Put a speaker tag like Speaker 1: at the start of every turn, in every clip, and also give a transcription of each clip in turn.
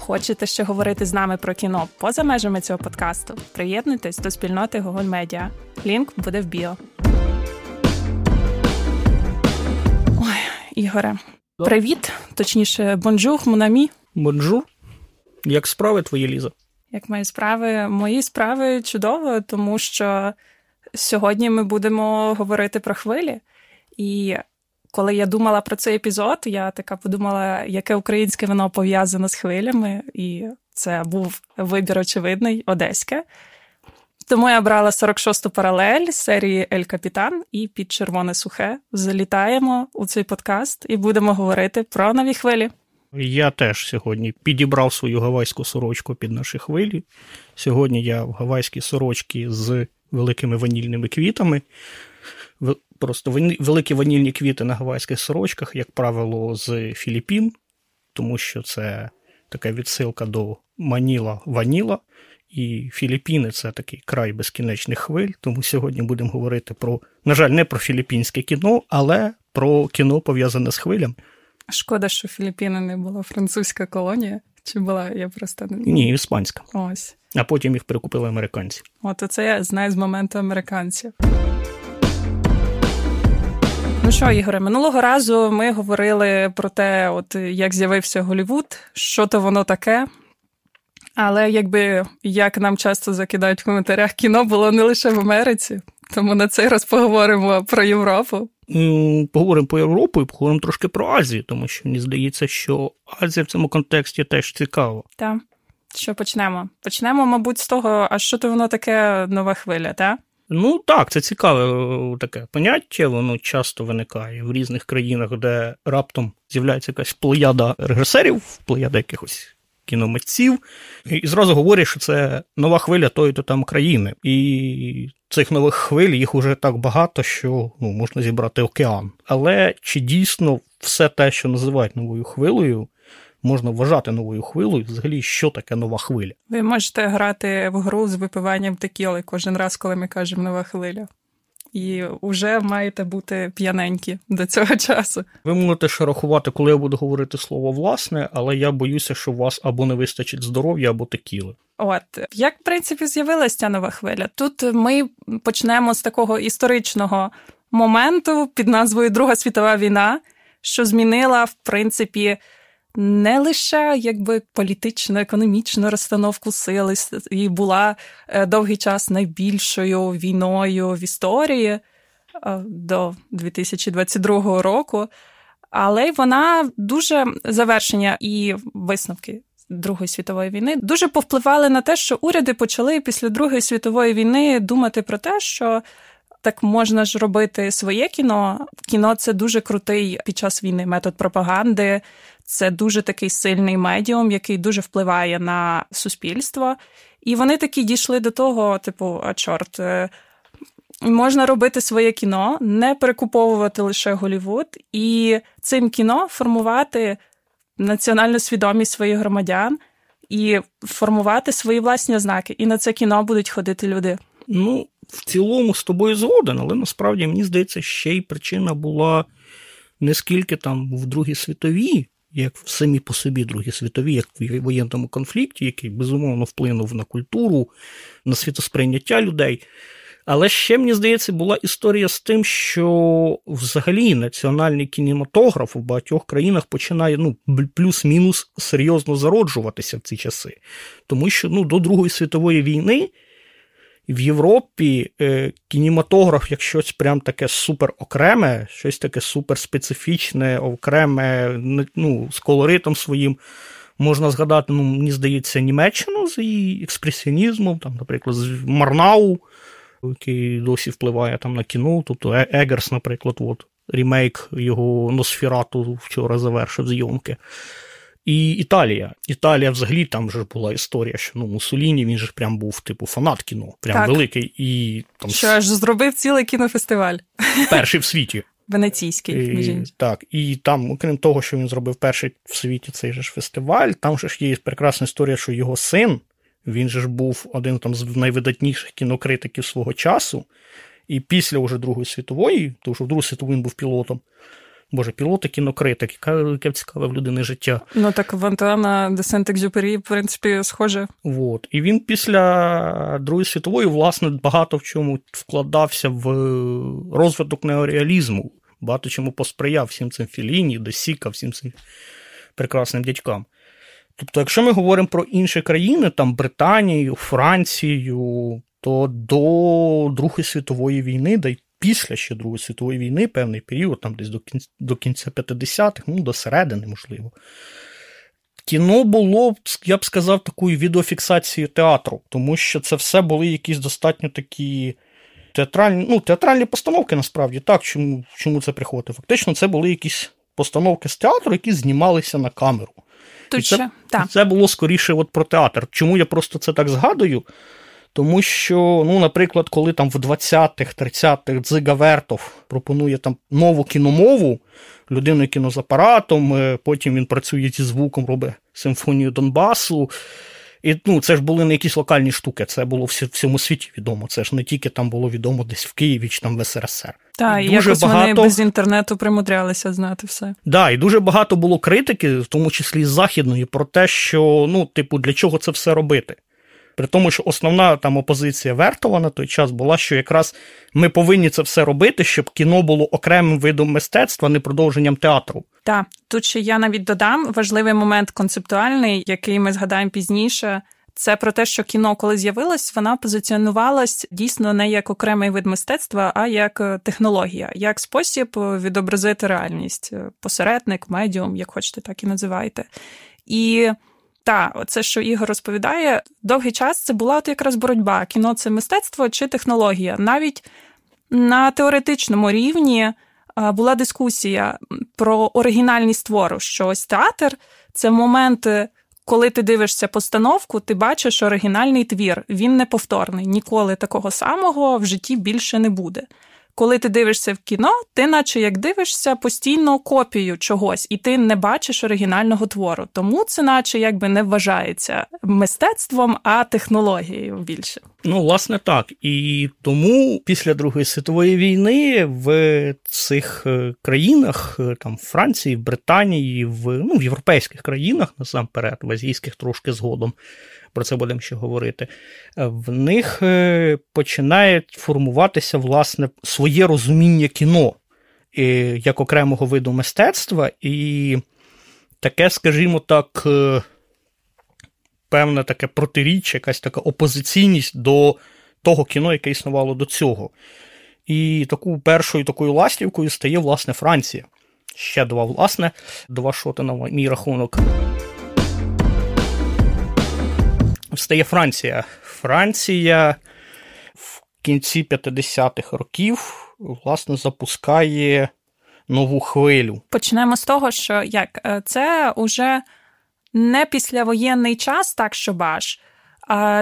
Speaker 1: Хочете ще говорити з нами про кіно поза межами цього подкасту? Приєднуйтесь до спільноти Google Media. Лінк буде в біо. Ой, Ігоре, привіт. Точніше, бонжур, монамі.
Speaker 2: Бонжур. Як справи твої, Ліза?
Speaker 1: Як мої справи? Мої справи чудово, тому що сьогодні ми будемо говорити про хвилі. І коли я думала про цей епізод, я така подумала, яке українське вино пов'язане з хвилями, і це був вибір очевидний, одеське. Тому я брала 46-ту паралель серії Ель Капітан і під червоне сухе залітаємо у цей подкаст і будемо говорити про нові хвилі.
Speaker 2: Я теж сьогодні підібрав свою гавайську сорочку під наші хвилі. Сьогодні я в гавайській сорочці з великими ванільними квітами. Просто великі ванільні квіти на гавайських сорочках, як правило, з Філіппін, тому що це така відсилка до Маніла Ваніла. І Філіппіни це такий край безкінечних хвиль. Тому сьогодні будемо говорити про, на жаль, не про філіппінське кіно, але про кіно пов'язане з хвилями.
Speaker 1: Шкода, що Філіппіни не була французька колонія. Чи була я просто
Speaker 2: ні, іспанська.
Speaker 1: Ось.
Speaker 2: А потім їх перекупили американці.
Speaker 1: От це я знаю з моменту американців. Ну що, Ігоре, минулого разу ми говорили про те, от як з'явився Голівуд, що то воно таке. Але якби як нам часто закидають в коментарях, кіно було не лише в Америці, тому на цей раз поговоримо про Європу.
Speaker 2: Поговоримо про Європу і поговоримо трошки про Азію, тому що мені здається, що Азія в цьому контексті теж цікава.
Speaker 1: Так. Що почнемо? Почнемо, мабуть, з того, а що то воно таке нова хвиля, так?
Speaker 2: Ну так, це цікаве таке поняття, воно часто виникає в різних країнах, де раптом з'являється якась плеяда режисерів, плеяда якихось кіномитців, і зразу говорять, що це нова хвиля тої то там країни. І цих нових хвиль їх уже так багато, що ну, можна зібрати океан. Але чи дійсно все те, що називають новою хвилею, можна вважати новою хвилою, взагалі, що таке нова хвиля?
Speaker 1: Ви можете грати в гру з випиванням текіли кожен раз, коли ми кажемо нова хвиля. І вже маєте бути п'яненькі до цього часу.
Speaker 2: Ви можете ще рахувати, коли я буду говорити слово власне, але я боюся, що у вас або не вистачить здоров'я, або текіли.
Speaker 1: От як в принципі з'явилася ця нова хвиля? Тут ми почнемо з такого історичного моменту під назвою Друга світова війна, що змінила в принципі не лише якби політично, економічну розстановку сили і була е, довгий час найбільшою війною в історії е, до 2022 року, але й вона дуже завершення і висновки. Другої світової війни дуже повпливали на те, що уряди почали після Другої світової війни думати про те, що так можна ж робити своє кіно. Кіно це дуже крутий під час війни метод пропаганди. Це дуже такий сильний медіум, який дуже впливає на суспільство. І вони такі дійшли до того, типу, а чорт, е, можна робити своє кіно, не перекуповувати лише Голівуд, і цим кіно формувати національну свідомість своїх громадян і формувати свої власні ознаки. І на це кіно будуть ходити люди.
Speaker 2: Ну, в цілому з тобою згоден, але насправді мені здається, ще й причина була не скільки там в Другій світовій як в самі по собі Другі світові, як в воєнному конфлікті, який безумовно вплинув на культуру, на світосприйняття людей. Але ще, мені здається, була історія з тим, що взагалі національний кінематограф у багатьох країнах починає ну, плюс-мінус серйозно зароджуватися в ці часи. Тому що ну, до Другої світової війни в Європі е, кінематограф як щось прям таке супер окреме, щось таке супер специфічне, окреме, ну, з колоритом своїм. Можна згадати, ну, мені здається, Німеччину з її експресіонізмом, там, наприклад, з Марнау, який досі впливає там на кіно. Тобто е, Егерс, наприклад, от, ремейк його Носфірату вчора завершив зйомки. І Італія. Італія взагалі там вже була історія, що ну Мусоліні він же прям був типу фанат кіно, прям так. великий. І
Speaker 1: там Що аж зробив цілий кінофестиваль.
Speaker 2: Перший в світі.
Speaker 1: Венеційський.
Speaker 2: І, так, і там, окрім того, що він зробив перший в світі цей же ж фестиваль, там же ж є прекрасна історія, що його син, він же ж був один там з найвидатніших кінокритиків свого часу. І після вже Другої світової, тому що в Другу світову він був пілотом. Боже, пілот і кінокритик, яке, цікаве в людини життя.
Speaker 1: Ну так в Антуана де Сент-Екзюпері, в принципі, схоже.
Speaker 2: От. І він після Другої світової, власне, багато в чому вкладався в розвиток неореалізму, багато чому посприяв всім цим Філіні, Десіка, всім цим прекрасним дядькам. Тобто, якщо ми говоримо про інші країни, там Британію, Францію, то до Другої світової війни, да й після ще Другої світової війни, певний період, там десь до кінця, до кінця 50-х, ну, до середини, можливо. Кіно було, я б сказав, такою відеофіксацією театру, тому що це все були якісь достатньо такі театральні ну, театральні постановки, насправді, так, чому чому це приходить? Фактично, це були якісь постановки з театру, які знімалися на камеру.
Speaker 1: Тут це, так.
Speaker 2: це було скоріше от про театр. Чому я просто це так згадую? Тому що, ну, наприклад, коли там в 20-х, 30-х Дзига Вертов пропонує там нову кіномову, людину кіно з апаратом, е, потім він працює зі звуком, робить симфонію Донбасу. І ну, це ж були не якісь локальні штуки, це було в всьому світі відомо. Це ж не тільки там було відомо десь в Києві чи там в СРСР.
Speaker 1: Так, і якось багато... вони без інтернету примудрялися знати все. Так,
Speaker 2: да, і дуже багато було критики, в тому числі з західної, про те, що ну, типу, для чого це все робити. При тому, що основна там опозиція Вертова на той час була, що якраз ми повинні це все робити, щоб кіно було окремим видом мистецтва, не продовженням театру.
Speaker 1: Так, тут ще я навіть додам важливий момент концептуальний, який ми згадаємо пізніше. Це про те, що кіно, коли з'явилось, вона позиціонувалась дійсно не як окремий вид мистецтва, а як е, технологія, як спосіб відобразити реальність, посередник, медіум, як хочете, так і називайте. І та, оце, що Ігор розповідає, довгий час це була от якраз боротьба. Кіно це мистецтво чи технологія. Навіть на теоретичному рівні була дискусія про оригінальність твору, що ось театр це моменти, коли ти дивишся постановку, ти бачиш оригінальний твір. Він неповторний. Ніколи такого самого в житті більше не буде коли ти дивишся в кіно, ти, наче як дивишся постійно копію чогось, і ти не бачиш оригінального твору. Тому це, наче якби не вважається мистецтвом, а технологією більше.
Speaker 2: Ну, власне, так. І тому після Другої світової війни в цих е, країнах, е, там в Франції, в Британії, в ну, в європейських країнах, насамперед, в азійських трошки згодом про це будемо ще говорити, е, в них е, починає формуватися власне своє розуміння кіно е, як окремого виду мистецтва, і таке, скажімо так, певне таке протиріччя, якась така опозиційність до того кіно, яке існувало до цього. І таку першою такою ластівкою стає, власне, Франція. Ще два, власне, два шоти на мій рахунок стає Франція. Франція в кінці 50-х років власне запускає нову хвилю.
Speaker 1: Почнемо з того, що як е, це уже не післявоєнний час, так що баш.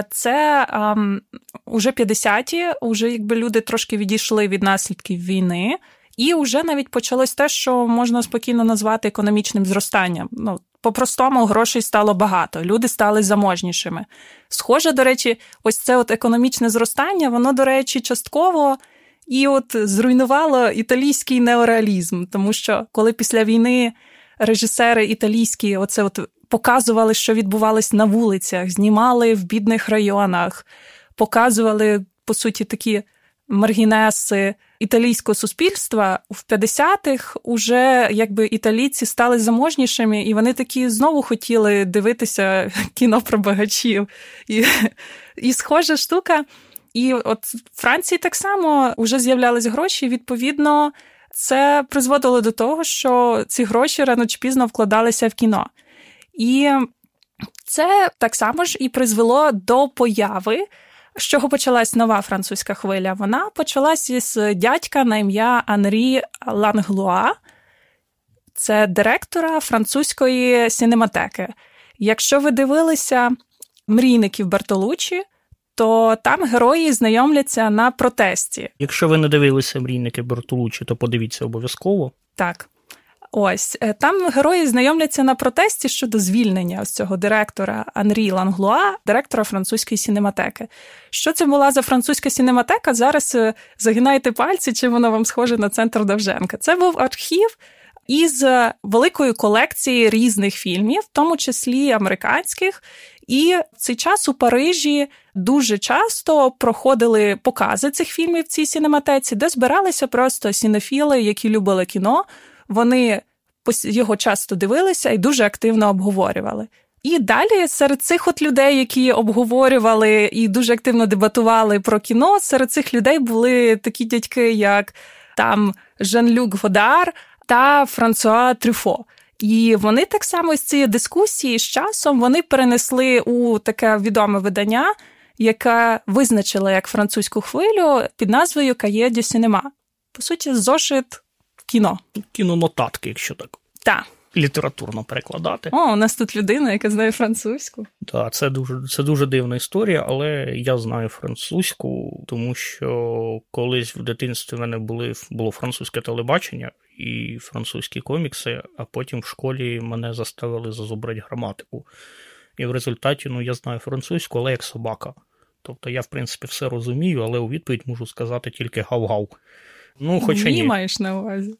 Speaker 1: Це um, уже 50-ті, уже якби люди трошки відійшли від наслідків війни, і вже навіть почалось те, що можна спокійно назвати економічним зростанням. Ну, по-простому грошей стало багато, люди стали заможнішими. Схоже, до речі, ось це от економічне зростання, воно, до речі, частково і от зруйнувало італійський неореалізм, тому що коли після війни режисери італійські оце от показували, що відбувалось на вулицях, знімали в бідних районах, показували, по суті, такі маргінеси італійського суспільства в 50-х уже якби італійці стали заможнішими, і вони такі знову хотіли дивитися кіно про багачів. І, і схожа штука. І от в Франції так само вже з'являлись гроші. Відповідно, це призводило до того, що ці гроші рано чи пізно вкладалися в кіно. І це так само ж і призвело до появи з чого почалась нова французька хвиля? Вона почалась із дядька на ім'я Анрі Ланглуа. це директора французької сінематеки. Якщо ви дивилися мрійників Бартолучі, то там герої знайомляться на протесті.
Speaker 2: Якщо ви не дивилися мрійники Бартолучі, то подивіться обов'язково.
Speaker 1: Так. Ось е, там герої знайомляться на протесті щодо звільнення ось цього директора Анрі Ланглуа, директора французької сінематеки. Що це була за французька сінематека? Зараз е, загинайте пальці, чи воно вам схоже на центр Довженка. Це був архів із великою колекцією різних фільмів, в тому числі американських. І в цей час у Парижі дуже часто проходили покази цих фільмів в цій сінематеці, де збиралися просто сінофіли, які любили кіно. Вони його часто дивилися і дуже активно обговорювали. І далі серед цих от людей, які обговорювали і дуже активно дебатували про кіно, серед цих людей були такі дядьки, як там Жан-Люк Годар та Франсуа Трюфо. І вони так само з цієї дискусії з часом вони перенесли у таке відоме видання, яке визначило як французьку хвилю під назвою Cahiers du Cinéma. По суті, зошит кіно.
Speaker 2: Кінонотатки, якщо так.
Speaker 1: Так.
Speaker 2: Літературно перекладати.
Speaker 1: О, у нас тут людина, яка знає французьку.
Speaker 2: Так, це дуже це дуже дивна історія, але я знаю французьку, тому що колись в дитинстві в мене були було французьке телебачення і французькі комікси, а потім в школі мене заставили зазубрати граматику. І в результаті ну, я знаю французьку, але як собака. Тобто я, в принципі, все розумію, але у відповідь можу сказати тільки гав-гав.
Speaker 1: Ну, хоча ні. маєш на увазі.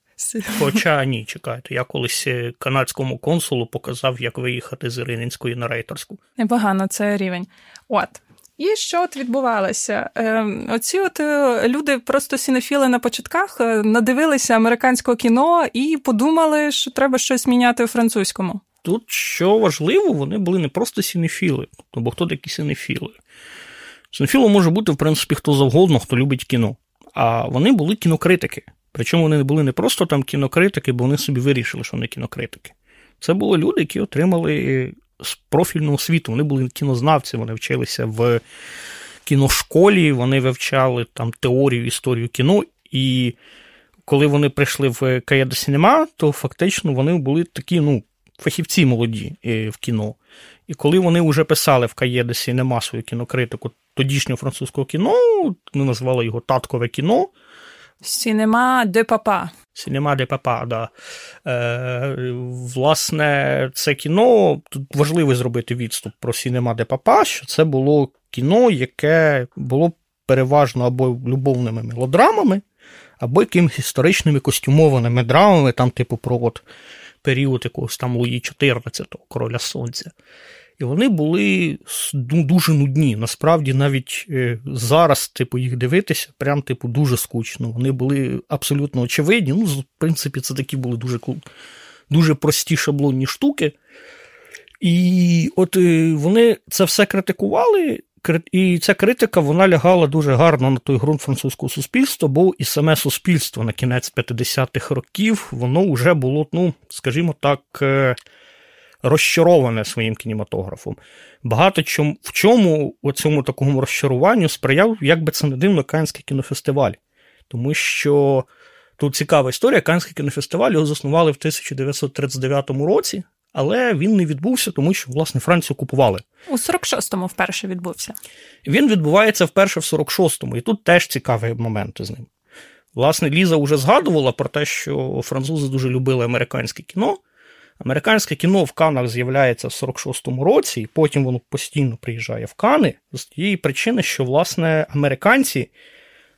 Speaker 2: Хоча ні, чекайте. Я колись е, канадському консулу показав, як виїхати з Ірининської на рейтерську.
Speaker 1: Непогано, це рівень. От. І що от відбувалося? Е, Оці от е, люди просто сінофіли на початках, е, надивилися американського кіно і подумали, що треба щось міняти у французькому.
Speaker 2: Тут що важливо, вони були не просто сінефіли, бо хто такі сінефіли? Сінефілом може бути, в принципі, хто завгодно, хто любить кіно. А вони були кінокритики. Причому вони були не просто там кінокритики, бо вони собі вирішили, що вони кінокритики. Це були люди, які отримали з профільного світу. Вони були кінознавці, вони вчилися в кіношколі, вони вивчали там теорію, історію кіно. І коли вони прийшли в Cahiers du Cinéma, то фактично вони були такі, ну, фахівці молоді е, в кіно. І коли вони вже писали в Cahiers du Cinéma свою кінокритику тодішнього французького кіно, ми назвали його таткове кіно.
Speaker 1: Cinéma de papa.
Speaker 2: Cinéma de papa, да. Е, Власне, це кіно тут важливо зробити відступ про Cinéma de papa, що це було кіно, яке було переважно або любовними мелодрамами, або якимись історичними костюмованими драмами, там, типу, про от період якогось там Луї XIV, короля Сонця. І вони були ну, дуже нудні. Насправді, навіть е, зараз, типу, їх дивитися, прям, типу, дуже скучно. Вони були абсолютно очевидні. Ну, в принципі, це такі були дуже дуже прості шаблонні штуки. І от е, вони це все критикували, і ця критика вона лягала дуже гарно на той ґрунт французького суспільства, бо і саме суспільство на кінець 50-х років воно вже було, ну, скажімо так, е, розчароване своїм кінематографом. Багато чому, в чому у цьому такому розчаруванню сприяв, як би це не дивно, Канський кінофестиваль. Тому що тут цікава історія, Канський кінофестиваль його заснували в 1939 році. Але він не відбувся, тому що, власне, Францію окупували.
Speaker 1: У 46-му вперше відбувся.
Speaker 2: Він відбувається вперше в 46-му, і тут теж цікаві моменти з ним. Власне, Ліза вже згадувала про те, що французи дуже любили американське кіно, Американське кіно в Канах з'являється в 46-му році, і потім воно постійно приїжджає в Кани з тієї причини, що, власне, американці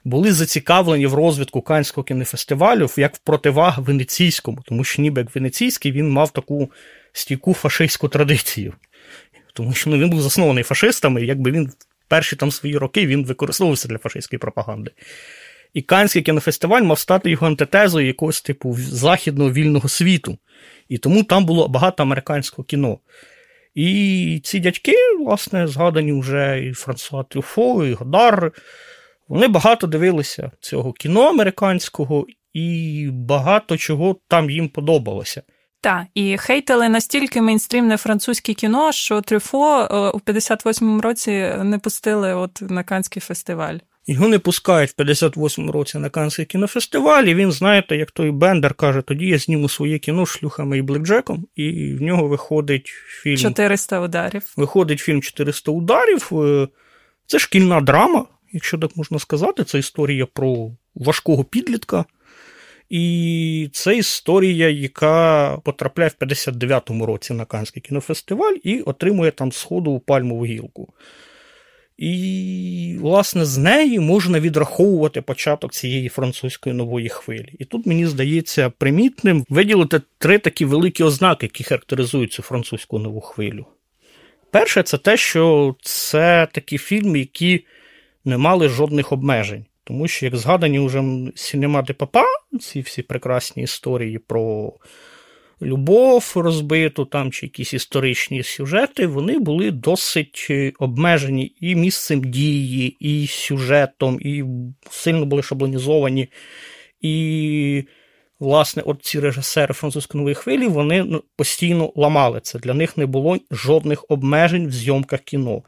Speaker 2: були зацікавлені в розвитку Канського кінофестивалю як в противаг венеційському, тому що ніби як венеційський він мав таку стійку фашистську традицію. Тому що ну, він був заснований фашистами, і якби він перші там свої роки він використовувався для фашистської пропаганди. І Канський кінофестиваль мав стати його антитезою якогось типу західного вільного світу. І тому там було багато американського кіно. І ці дядьки, власне, згадані вже і Франсуа Трюфо, і Годар, вони багато дивилися цього кіно американського, і багато чого там їм подобалося.
Speaker 1: Так, і хейтили настільки мейнстрімне французьке кіно, що Трюфо е, у 58-му році не пустили от на Канський фестиваль.
Speaker 2: Його не пускають в 58-му році на Каннський кінофестиваль, і він, знаєте, як той Бендер каже, тоді я зніму своє кіно шлюхами і блекджеком, і в нього виходить фільм.
Speaker 1: 400 ударів.
Speaker 2: Виходить фільм 400 ударів. Е, це шкільна драма, якщо так можна сказати. Це історія про важкого підлітка. І це історія, яка потрапляє в 59-му році на Каннський кінофестиваль і отримує там сходу пальмову гілку. І, власне, з неї можна відраховувати початок цієї французької нової хвилі. І тут мені здається примітним виділити три такі великі ознаки, які характеризують цю французьку нову хвилю. Перше, це те, що це такі фільми, які не мали жодних обмежень. Тому що, як згадані вже Cinéma de papa, ці всі прекрасні історії про любов розбиту там чи якісь історичні сюжети, вони були досить е, обмежені і місцем дії, і сюжетом, і сильно були шаблонізовані. І, власне, от ці режисери французької хвилі вони ну, постійно ламали це. Для них не було жодних обмежень в зйомках кіно.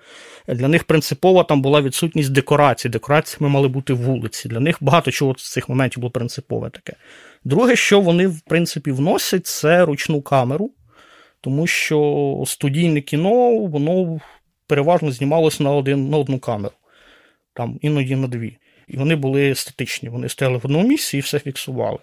Speaker 2: Для них принципово там була відсутність декорацій. Декораціями мали бути вулиці. Для них багато чого з цих моментів було принципове таке. Друге, що вони, в принципі, вносять, це ручну камеру, тому що студійне кіно, воно переважно знімалося на один, на одну камеру, там іноді на дві. І вони були статичні, вони стояли в одному місці і все фіксували.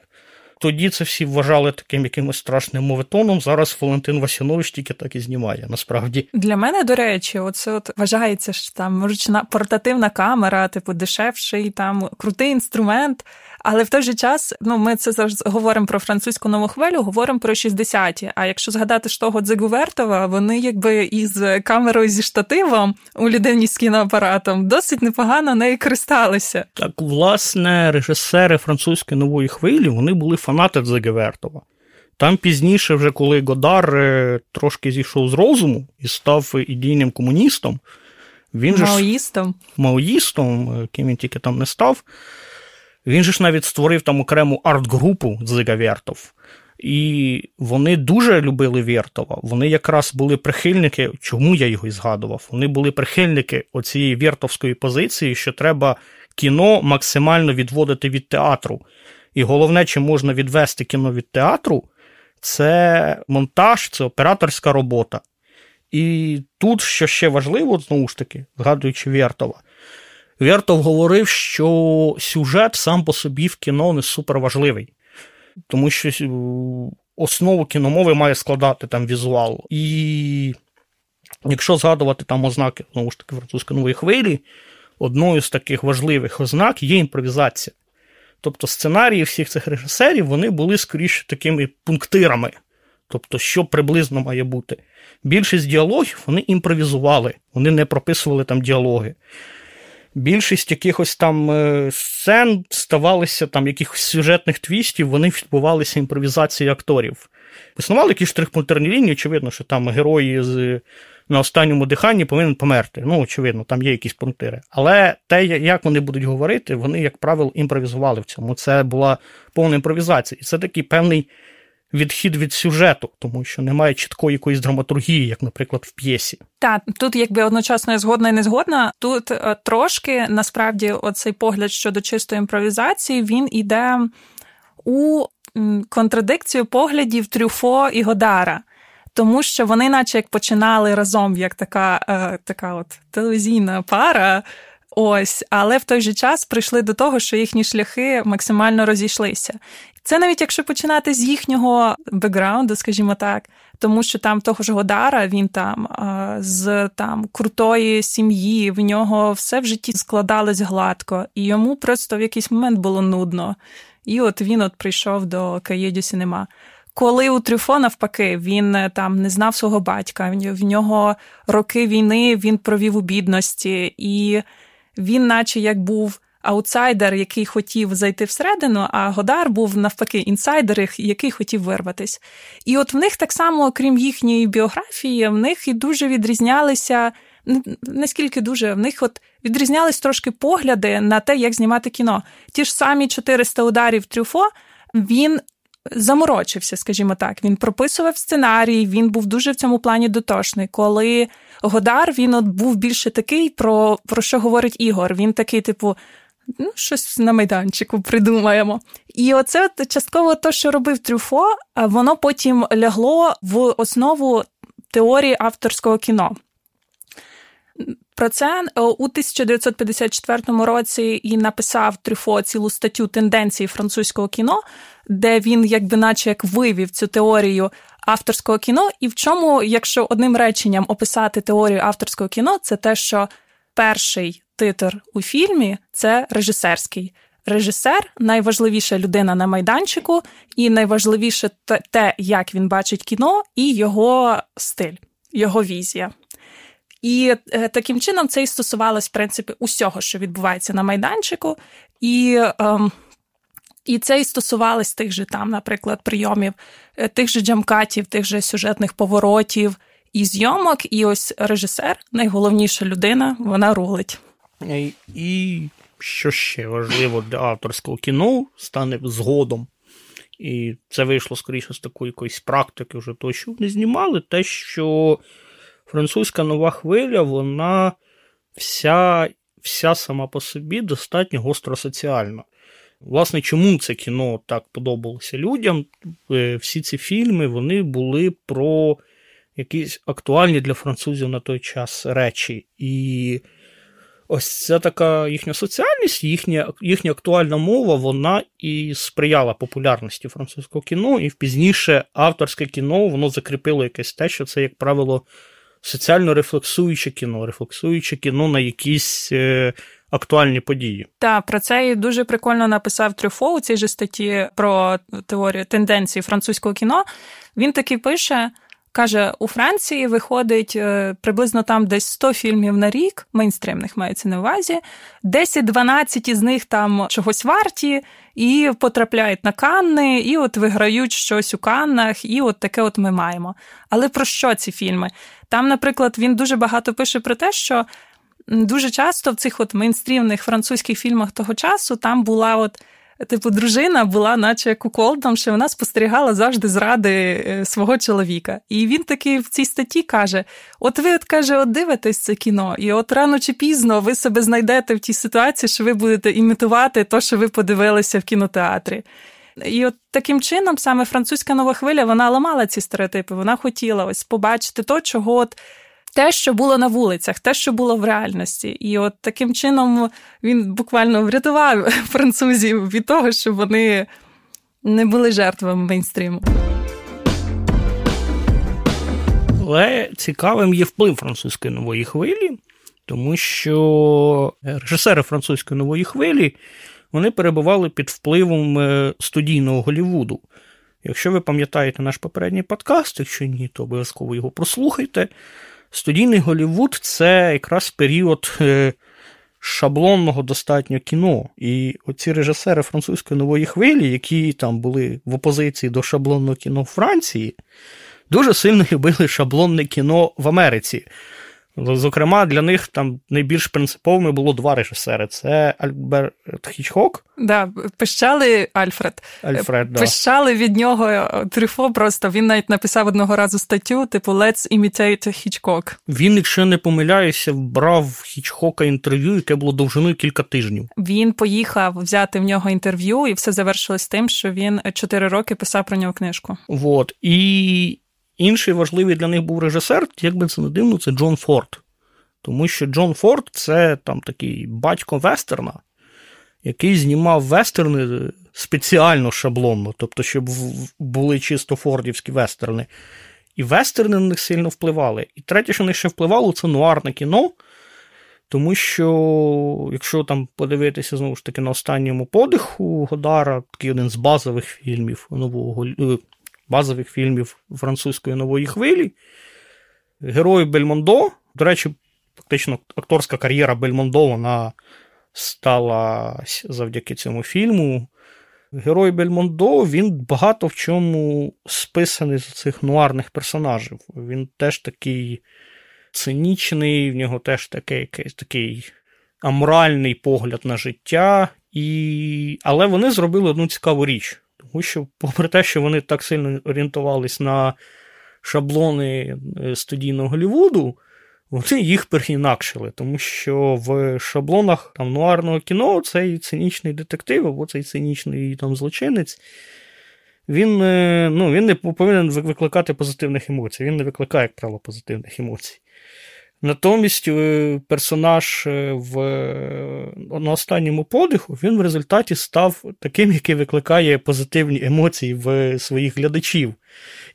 Speaker 2: Тоді це всі вважали таким якимось страшним моветоном. Зараз Валентин Васянович тільки так і знімає. Насправді
Speaker 1: для мене, до речі, оце от вважається що там ручна портативна камера, типу дешевший, там крутий інструмент. Але в той же час, ну ми це зараз говоримо про французьку нову хвилю, говоримо про 60-ті. А якщо згадати ж того Дзигувертова, вони якби із камерою зі штативом у людині з кіноапаратом досить непогано нею користалися.
Speaker 2: Так, власне, режисери французької нової хвилі вони були фанати Дзигувертова. Там пізніше, вже коли Годар е, трошки зійшов з розуму і став ідійним комуністом, він
Speaker 1: маоїстом.
Speaker 2: же маоїстом, ким він тільки там не став. Він же ж навіть створив там окрему арт-групу Дзига Вертов. І вони дуже любили Вертова. Вони якраз були прихильники, чому я його і згадував. Вони були прихильники оцієї вертовської позиції, що треба кіно максимально відводити від театру. І головне, чи можна відвести кіно від театру, це монтаж, це операторська робота. І тут, що ще важливо, знову ж таки, згадуючи Вертова, Вертов говорив, що сюжет сам по собі в кіно не суперважливий, тому що е, основу кіномови має складати там візуал. І якщо згадувати там ознаки знову ж таки французької нової хвилі, одною з таких важливих ознак є імпровізація. Тобто сценарії всіх цих режисерів вони були скоріше такими пунктирами. Тобто, що приблизно має бути. Більшість діалогів вони імпровізували, вони не прописували там діалоги більшість якихось там е, сцен ставалися там якихось сюжетних твістів, вони відбувалися імпровізацією акторів. Існували якісь штрихпунктирні лінії, очевидно, що там герої з. На останньому диханні повинен померти. Ну, очевидно, там є якісь пунктири. Але те, як вони будуть говорити, вони, як правило, імпровізували в цьому. Це була повна імпровізація. І це такий певний відхід від сюжету, тому що немає чіткої якоїсь драматургії, як, наприклад, в п'єсі.
Speaker 1: Так, тут якби одночасно згодна і не згодна. Тут е, трошки насправді оцей погляд щодо чистої імпровізації він іде у контрадикцію поглядів Трюфо і Годара. Тому що вони, наче як починали разом, як така е, така от телевізійна пара, ось, але в той же час прийшли до того, що їхні шляхи максимально розійшлися. Це навіть якщо починати з їхнього бекграунду, скажімо так, тому що там того ж Годара він там з там крутої сім'ї, в нього все в житті складалось гладко, і йому просто в якийсь момент було нудно. І от він от прийшов до Cahiers du Cinéma. Коли у Трюфо, навпаки, він е, там не знав свого батька, в нього роки війни він провів у бідності, і він, наче як був аутсайдер, який хотів зайти всередину, а Годар був навпаки інсайдер, який хотів вирватись. І от в них так само, окрім їхньої біографії, в них і дуже відрізнялися. Наскільки дуже в них от відрізнялись трошки погляди на те, як знімати кіно. Ті ж самі 400 ударів трюфо, він заморочився, скажімо так. Він прописував сценарій, він був дуже в цьому плані дотошний. Коли Годар він от був більше такий, про, про що говорить Ігор. Він такий, типу. Ну, щось на майданчику придумаємо. І оце частково те, що робив Трюфо, воно потім лягло в основу теорії авторського кіно. Про це е, у 1954 році і написав Трюфо цілу статтю тенденції французького кіно, де він, якби наче як вивів цю теорію авторського кіно. І в чому, якщо одним реченням описати теорію авторського кіно, це те, що перший титр у фільмі це режисерський. Режисер найважливіша людина на майданчику, і найважливіше те, як він бачить кіно, і його стиль, його візія. І е, таким чином це і стосувалось, в принципі, усього, що відбувається на майданчику. І ем, і це і стосувалось тих же там, наприклад, прийомів, е, тих же джамкатів, тих же сюжетних поворотів і зйомок. І ось режисер, найголовніша людина, вона рулить.
Speaker 2: І що ще важливо для авторського кіно стане згодом. І це вийшло скоріше з такої якоїсь практики, вже то, що вони знімали, те, що французька нова хвиля, вона вся вся сама по собі достатньо гостросоціальна. Власне, чому це кіно так подобалося людям? Е, всі ці фільми вони були про якісь актуальні для французів на той час речі. І ось ця така їхня соціальність, їхня їхня актуальна мова, вона і сприяла популярності французького кіно, і пізніше авторське кіно воно закріпило якесь те, що це, як правило, соціально рефлексуюче кіно, рефлексуюче кіно на якісь е, актуальні події.
Speaker 1: Так, про це і дуже прикольно написав Трюфо у цій же статті про теорію тенденції французького кіно. Він таки пише. Каже, у Франції виходить е, приблизно там десь 100 фільмів на рік, мейнстримних мається на увазі, 10-12 із них там чогось варті, і потрапляють на Канни, і от виграють щось у Каннах, і от таке от ми маємо. Але про що ці фільми? Там, наприклад, він дуже багато пише про те, що дуже часто в цих от мейнстрімних французьких фільмах того часу там була от. Типу, дружина була, наче куколдом, що вона спостерігала завжди зради е, свого чоловіка. І він таки в цій статті каже: от ви от каже, от дивитесь це кіно, і от рано чи пізно ви себе знайдете в тій ситуації, що ви будете імітувати те, що ви подивилися в кінотеатрі. І от таким чином саме французька нова хвиля вона ламала ці стереотипи. Вона хотіла ось побачити то, чого от. Те, що було на вулицях, те, що було в реальності, і от таким чином він буквально врятував французів від того, щоб вони не були жертвами мейнстріму.
Speaker 2: Але цікавим є вплив французької нової хвилі, тому що режисери французької нової хвилі вони перебували під впливом е, студійного Голівуду. Якщо ви пам'ятаєте наш попередній подкаст, якщо ні, то обов'язково його прослухайте. Студійний Голівуд це якраз період е, шаблонного достатньо кіно. І оці режисери французької нової хвилі, які там були в опозиції до шаблонного кіно в Франції, дуже сильно любили шаблонне кіно в Америці. Зокрема, для них там найбільш принциповими було два режисери: це Альберт Хічхок.
Speaker 1: Да, пищали Альфред.
Speaker 2: Альфред, да.
Speaker 1: Пищали від нього е, Трюфо. Просто він навіть написав одного разу статтю, типу Let's imitate Хічкок.
Speaker 2: Він, якщо не помиляюся, брав Хічхока інтерв'ю, яке було довжиною кілька тижнів.
Speaker 1: Він поїхав взяти в нього інтерв'ю, і все завершилось тим, що він чотири роки писав про нього книжку.
Speaker 2: Вот. І Інший важливий для них був режисер, як би це не дивно, це Джон Форд. Тому що Джон Форд це там такий батько вестерна, який знімав вестерни спеціально шаблонно, тобто, щоб були чисто фордівські вестерни. І вестерни на них сильно впливали. І третє, що на них ще впливало, це нуарне кіно. Тому що, якщо там подивитися знову ж таки на останньому подиху Годара, такий один з базових фільмів нового е, базових фільмів французької нової хвилі. Герой Бельмондо. До речі, фактично акторська кар'єра Бельмондо вона стала завдяки цьому фільму. Герой Бельмондо він багато в чому списаний з цих нуарних персонажів. Він теж такий цинічний, в нього теж такий такий аморальний погляд на життя. І... Але вони зробили одну цікаву річ. Тому що, попри те, що вони так сильно орієнтувались на шаблони е, студійного Голлівуду, вони їх переінакшили, тому що в шаблонах там нуарного кіно цей цинічний детектив або цей цинічний там злочинець. Він е, ну, він не повинен викликати позитивних емоцій. Він не викликає, як правило, позитивних емоцій. Натомість е, персонаж е, в, на останньому подиху він в результаті став таким, який викликає позитивні емоції в своїх глядачів.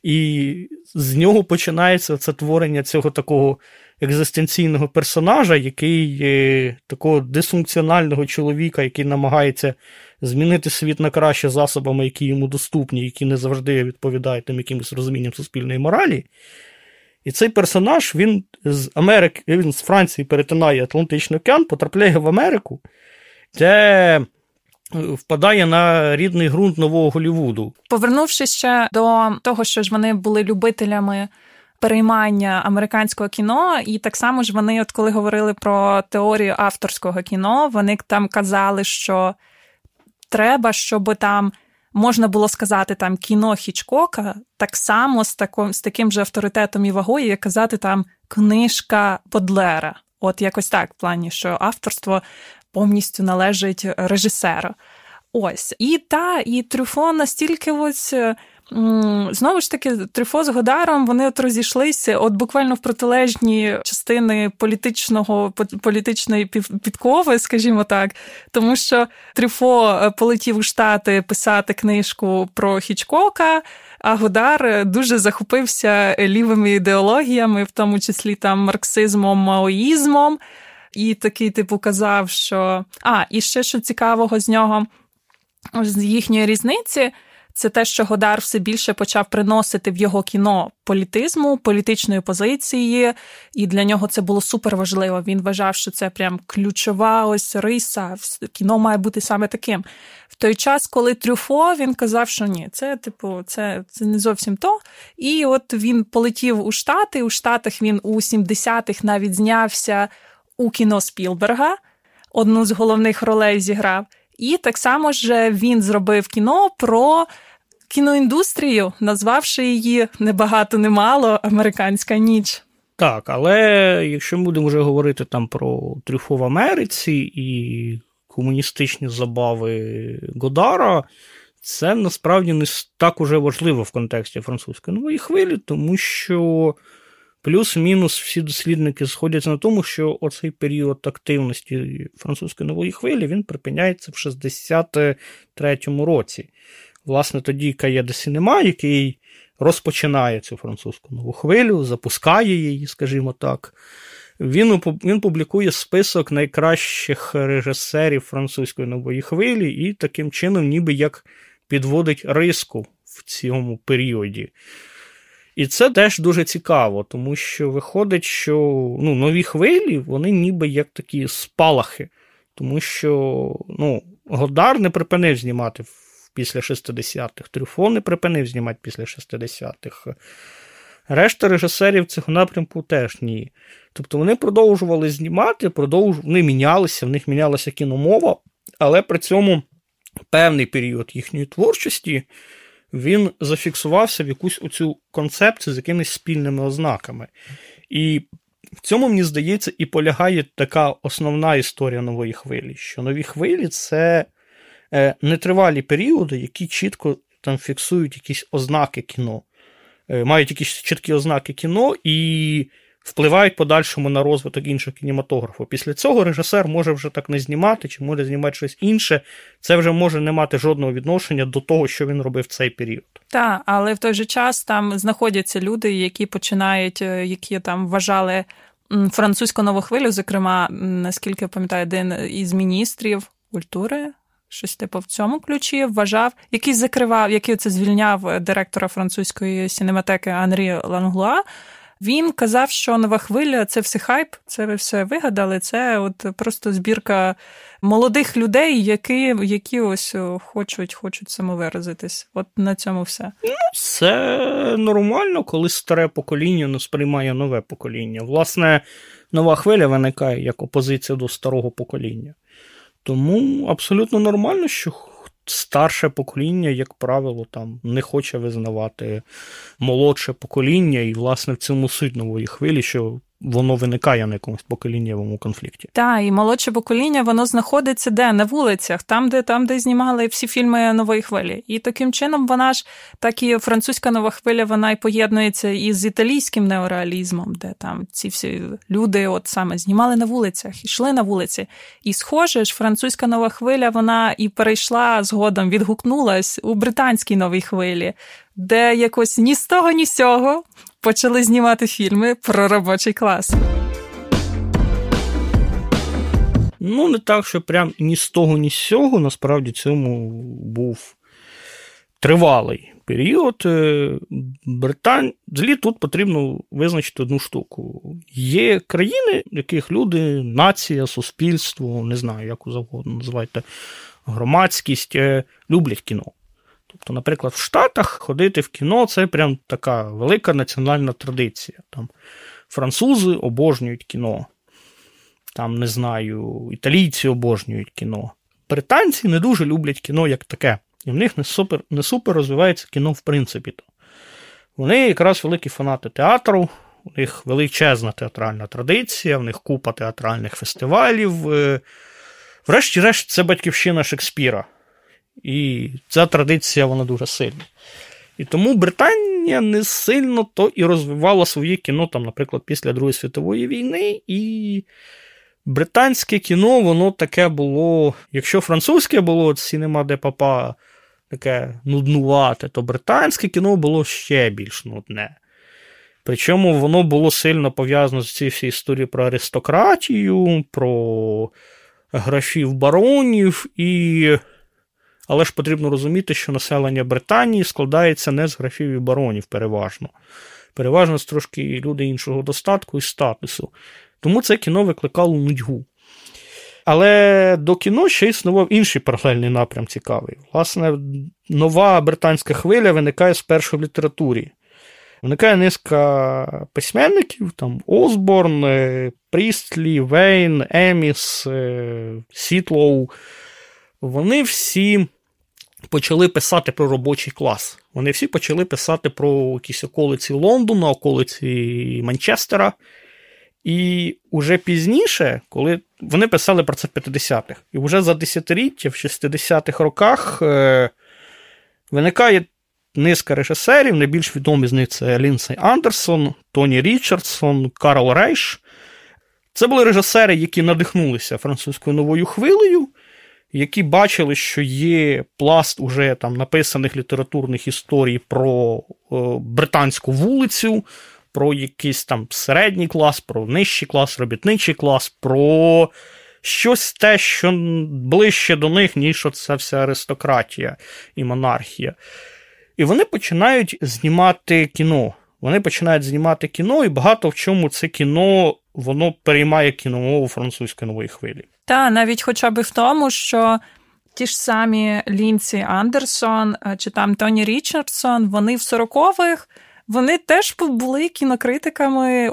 Speaker 2: І з нього починається це творення цього такого екзистенційного персонажа, який е, такого дисфункціонального чоловіка, який намагається змінити світ на краще засобами, які йому доступні, які не завжди відповідають тим якимось розумінням суспільної моралі. І цей персонаж він з Америки, він з Франції перетинає Атлантичний океан, потрапляє в Америку, де е, впадає на рідний ґрунт нового Голівуду.
Speaker 1: Повернувшись ще до того, що ж вони були любителями переймання американського кіно, і так само ж вони, от коли говорили про теорію авторського кіно, вони там казали, що треба, щоб там. Можна було сказати там кіно Хічкока так само з таком, з таким же авторитетом і вагою, як казати там книжка Бодлера. От якось так, в плані, що авторство повністю належить режисеру. Ось. І та, і Трюфо настільки ось Знову ж таки, Трифо з Годаром вони от розійшлися от буквально в протилежні частини політичного політичної підкови, скажімо так, тому що Трифо е, полетів у Штати писати книжку про Хічкока. А Годар дуже захопився лівими ідеологіями, в тому числі там марксизмом, маоїзмом, і такий типу казав, що а, і ще що цікавого з нього, з їхньої різниці це те, що Годар все більше почав приносити в його кіно політизму, політичної позиції, і для нього це було супер важливо. Він вважав, що це прям ключова ось риса. Кіно має бути саме таким. В той час, коли Трюфо, він казав, що ні, це типу, це, це не зовсім то. І от він полетів у Штати. У Штатах він у 70-х навіть знявся у кіно Спілберга. Одну з головних ролей зіграв. І так само ж він зробив кіно про кіноіндустрію, назвавши її небагато немало американська ніч.
Speaker 2: Так, але якщо ми будемо вже говорити там про трюфо в Америці і комуністичні забави Годара, це насправді не так уже важливо в контексті французької нової хвилі, тому що плюс-мінус всі дослідники сходяться на тому, що оцей період активності французької нової хвилі він припиняється в 63-му році. Власне, тоді Cahiers Cinéma, який розпочинає цю французьку нову хвилю, запускає її, скажімо так. Він він публікує список найкращих режисерів французької нової хвилі, і таким чином, ніби як підводить риску в цьому періоді. І це теж дуже цікаво, тому що виходить, що ну, нові хвилі, вони ніби як такі спалахи, тому що ну, Годар не припинив знімати після 60-х. Трюфо не припинив знімати після 60-х. Решта режисерів цього напрямку теж ні. Тобто вони продовжували знімати, продовж... вони мінялися, в них мінялася кіномова, але при цьому певний період їхньої творчості він зафіксувався в якусь оцю концепцію з якимись спільними ознаками. І в цьому, мені здається, і полягає така основна історія нової хвилі, що нові хвилі це нетривалі періоди, які чітко там фіксують якісь ознаки кіно, е, мають якісь чіткі ознаки кіно і впливають подальшому на розвиток іншого кінематографу. Після цього режисер може вже так не знімати, чи може знімати щось інше. Це вже може не мати жодного відношення до того, що він робив в цей період.
Speaker 1: Так, але в той же час там знаходяться люди, які починають, е, які там вважали. Французьку нову хвилю, зокрема, наскільки я пам'ятаю, один із міністрів культури щось типу в цьому ключі вважав, який закривав, який це звільняв директора французької сінематеки Анрі Ланглуа. Він казав, що нова хвиля це все хайп, це ви все вигадали. Це от просто збірка молодих людей, які які ось хочуть хочуть самовиразитись. От на цьому все.
Speaker 2: Ну, Це нормально, коли старе покоління не сприймає нове покоління. Власне, нова хвиля виникає як опозиція до старого покоління. Тому абсолютно нормально, що старше покоління, як правило, там не хоче визнавати молодше покоління, і, власне, в цьому суть нової хвилі, що воно виникає на якомусь поколіннєвому конфлікті.
Speaker 1: Так, і молодше покоління воно знаходиться де на вулицях, там, де там, де знімали всі фільми нової хвилі. І таким чином вона ж так і французька нова хвиля, вона й поєднується із італійським неореалізмом, де там ці всі люди, от саме знімали на вулицях, йшли на вулиці. І схоже ж, французька нова хвиля, вона і перейшла згодом, відгукнулась у британській новій хвилі. Де якось ні з того, ні з цього почали знімати фільми про робочий клас.
Speaker 2: Ну, не так, що прям ні з того, ні з цього. Насправді цьому був тривалий період. Е, Британь... Взагалі тут потрібно визначити одну штуку. Є країни, в яких люди, нація, суспільство, не знаю, як завгодно називайте, громадськість, е, люблять кіно. Тобто, наприклад, в Штатах ходити в кіно це прям така велика національна традиція. Там Французи обожнюють кіно. Там, не знаю, італійці обожнюють кіно. Британці не дуже люблять кіно як таке. І в них не супер не супер розвивається кіно, в принципі. Вони якраз великі фанати театру, у них величезна театральна традиція, в них купа театральних фестивалів. Е, врешті-решт, це батьківщина Шекспіра. І ця традиція вона дуже сильна. І тому Британія не сильно то і розвивала своє кіно, там, наприклад, після Другої світової війни. І британське кіно, воно таке було. Якщо французьке було сінема де папа таке нуднувате, то британське кіно було ще більш нудне. Причому воно було сильно пов'язано з цією всією історією про аристократію, про графів баронів і. Але ж потрібно розуміти, що населення Британії складається не з графів і баронів, переважно. Переважно з трошки люди іншого достатку і статусу. Тому це кіно викликало нудьгу. Але до кіно ще існував інший паралельний напрям цікавий. Власне, нова британська хвиля виникає спершу в літературі. Виникає низка письменників: там Осборн, е, Прістлі, Вейн, Еміс, е, Сітлоу. Вони всі почали писати про робочий клас. Вони всі почали писати про якісь околиці Лондона, околиці Манчестера. І вже пізніше, коли вони писали про це в 50-х, і вже за десятиліття, в 60-х роках е, виникає низка режисерів, найбільш відомі з них це Лінсей Андерсон, Тоні Річардсон, Карл Рейш. Це були режисери, які надихнулися французькою новою хвилею, які бачили, що є пласт уже там написаних літературних історій про е, британську вулицю, про якийсь там середній клас, про нижчий клас, робітничий клас, про щось те, що ближче до них, ніж оця вся аристократія і монархія. І вони починають знімати кіно. Вони починають знімати кіно, і багато в чому це кіно воно переймає кіномову французької нової хвилі.
Speaker 1: Та навіть хоча б в тому, що ті ж самі Лінці Андерсон е, чи там Тоні Річардсон, вони в 40-х вони теж були кінокритиками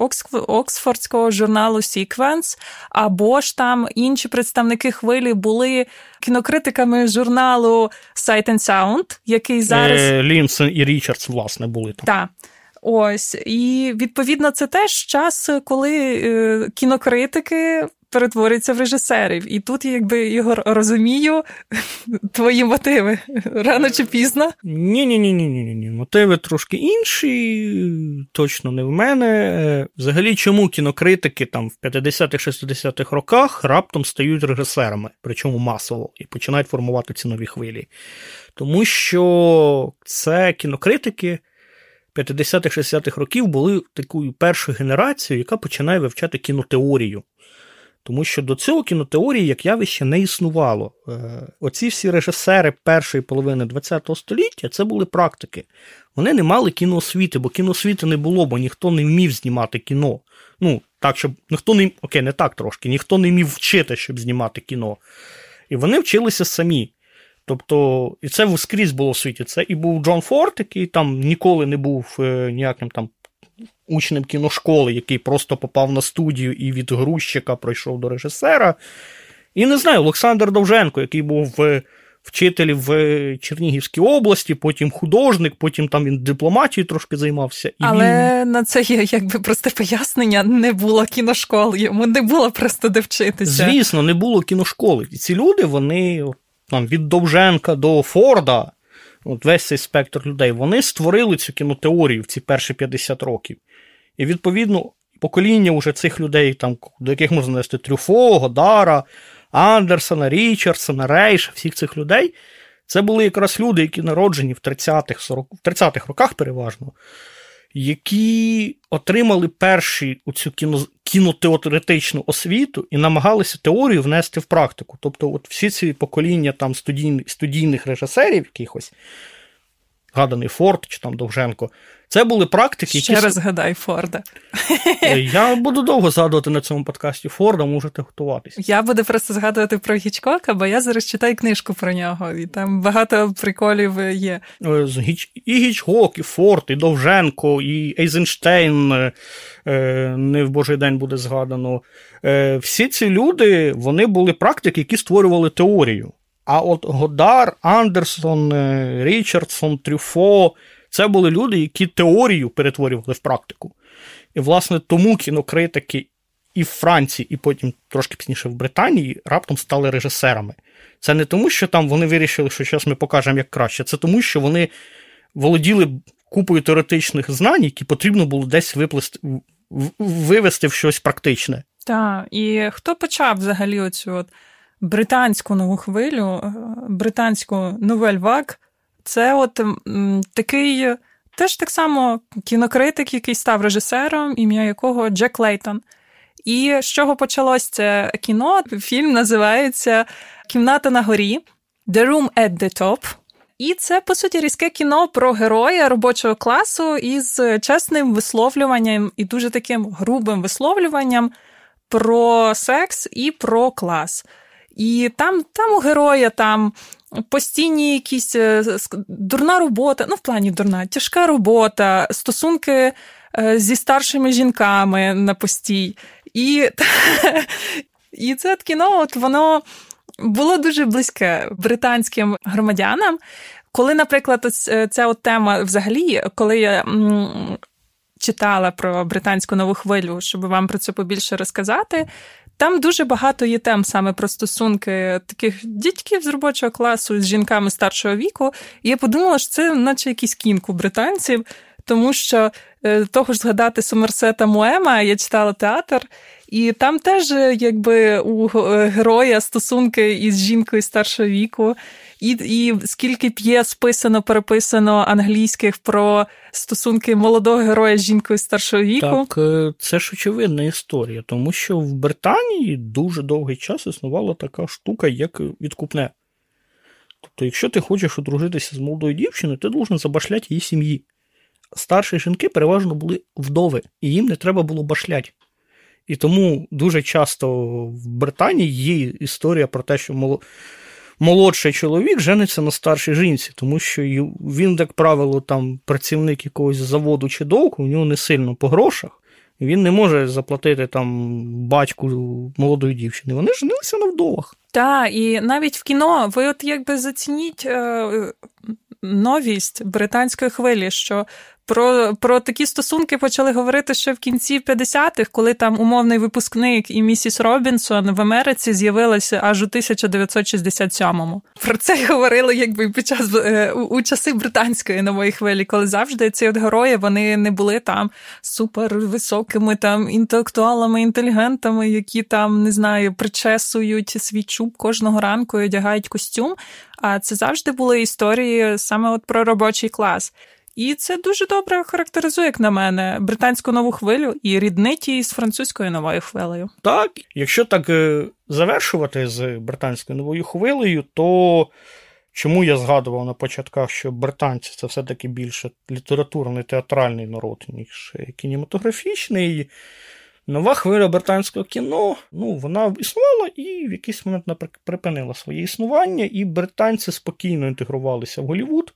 Speaker 1: Оксфордського журналу Sequence, або ж там інші представники хвилі були кінокритиками журналу Sight and Sound, який зараз
Speaker 2: е, Лінсон і Річардс, власне, були там.
Speaker 1: Так. Ось, і відповідно це теж час, коли е, кінокритики перетворюються в режисерів. І тут, якби Ігор, розумію твої мотиви рано чи пізно.
Speaker 2: Ні, ні, ні, ні, ні, ні. Мотиви трошки інші, точно не в мене. Взагалі, чому кінокритики там в 50-60-х роках раптом стають режисерами, причому масово, і починають формувати ці нові хвилі. Тому що це кінокритики. 50-60-х років були такою першою генерацією, яка починає вивчати кінотеорію. Тому що до цього кінотеорії як явище не існувало. Е, оці всі режисери першої половини ХХ століття це були практики. Вони не мали кіноосвіти, бо кіноосвіти не було, бо ніхто не вмів знімати кіно. Ну, так, щоб ніхто не окей, не так трошки, ніхто не вмів вчити, щоб знімати кіно. І вони вчилися самі. Тобто, і це скрізь було в світі. Це і був Джон Форд, який там ніколи не був е, ніяким там учнем кіношколи, який просто попав на студію і від грузчика пройшов до режисера. І не знаю, Олександр Довженко, який був вчитель в Чернігівській області, потім художник, потім там він дипломатією трошки займався. І
Speaker 1: Але
Speaker 2: він...
Speaker 1: на це є якби просте пояснення: не було кіношкол, йому не було просто де вчитися.
Speaker 2: Звісно, не було кіношколи. І ці люди, вони від Довженка до Форда, от весь цей спектр людей, вони створили цю кінотеорію в ці перші 50 років. І відповідно. Покоління уже цих людей, там, до яких можна нести Трюфо, Годара, Андерсона, Річардсона, Рейша, всіх цих людей, це були якраз люди, які народжені в 30-х 40, в 30-х роках переважно, які отримали перші цю кіно, кінотеоретичну освіту і намагалися теорію внести в практику. Тобто, от всі ці покоління там студійних, студійних режисерів, якихось, гаданий Форд чи там Довженко, це були практики,
Speaker 1: які. Ще раз згадай Форда.
Speaker 2: Е, я буду довго згадувати на цьому подкасті Форда, можете готуватися.
Speaker 1: Я буду просто згадувати про Гічкока, бо я зараз читаю книжку про нього, і там багато приколів є.
Speaker 2: Е, і Гічкок, і Форд, і Довженко, і Ейзенштейн е, не в Божий день буде згадано. Всі ці люди вони були практики, які створювали теорію. А от Годар, Андерсон, Річардсон, Трюфо. Це були люди, які теорію перетворювали в практику. І, власне, тому кінокритики і в Франції, і потім трошки пізніше в Британії раптом стали режисерами. Це не тому, що там вони вирішили, що зараз ми покажемо як краще. Це тому, що вони володіли купою теоретичних знань, які потрібно було десь виплести, вивести в щось практичне.
Speaker 1: Так, і хто почав взагалі оцю от британську нову хвилю, е, британську новель вак, це от такий теж так само кінокритик, який став режисером, ім'я якого Джек Лейтон. І з чого почалось це кіно? Фільм називається Кімната на горі The Room at the Top. І це, по суті, різке кіно про героя робочого класу із чесним висловлюванням і дуже таким грубим висловлюванням про секс і про клас. І там там у героя там постійні якісь е, дурна робота, ну, в плані дурна, тяжка робота, стосунки е, зі старшими жінками на постій. І і це кіно, от воно було дуже близьке британським громадянам. Коли, наприклад, е, ця от тема взагалі, коли я читала про британську нову хвилю, щоб вам про це побільше розказати, там дуже багато є тем саме про стосунки таких дітьків з робочого класу з жінками старшого віку. І я подумала, що це наче якийсь кінку британців, тому що е, того ж згадати Сомерсета Моема я читала театр. І там теж, е, якби у е, героя стосунки із жінкою старшого віку, і і скільки п'єс писано, переписано англійських про стосунки молодого героя з жінкою старшого віку.
Speaker 2: Так, е, це ж очевидна історія, тому що в Британії дуже довгий час існувала така штука, як відкупне. Тобто, якщо ти хочеш одружитися з молодою дівчиною, ти должен забашляти її сім'ї. Старші жінки переважно були вдови, і їм не треба було башляти. І тому дуже часто в Британії є історія про те, що молодший чоловік жениться на старшій жінці, тому що він, як правило, там працівник якогось заводу чи довку, у нього не сильно по грошах. Він не може заплатити там батьку молодої дівчини. Вони женилися на вдовах.
Speaker 1: Так, і навіть в кіно ви от якби зацініть е, новість британської хвилі, що про про такі стосунки почали говорити ще в кінці 50-х, коли там умовний випускник і місіс Робінсон в Америці з'явилася аж у 1967-му. Про це говорили якби під час е, у, у часи британської нової хвилі, коли завжди ці от герої вони не були там супервисокими там інтелектуалами, інтелігентами, які там не знаю, причесують свій чуб кожного ранку і одягають костюм. А це завжди були історії саме от про робочий клас. І це дуже добре характеризує, як на мене, британську нову хвилю і ріднить її з французькою новою хвилею.
Speaker 2: Так, якщо так е, завершувати з британською новою хвилею, то чому я згадував на початках, що британці це все-таки більше літературний театральний народ, ніж кінематографічний. Нова хвиля британського кіно, ну, вона існувала і в якийсь момент припинила своє існування, і британці спокійно інтегрувалися в Голівуд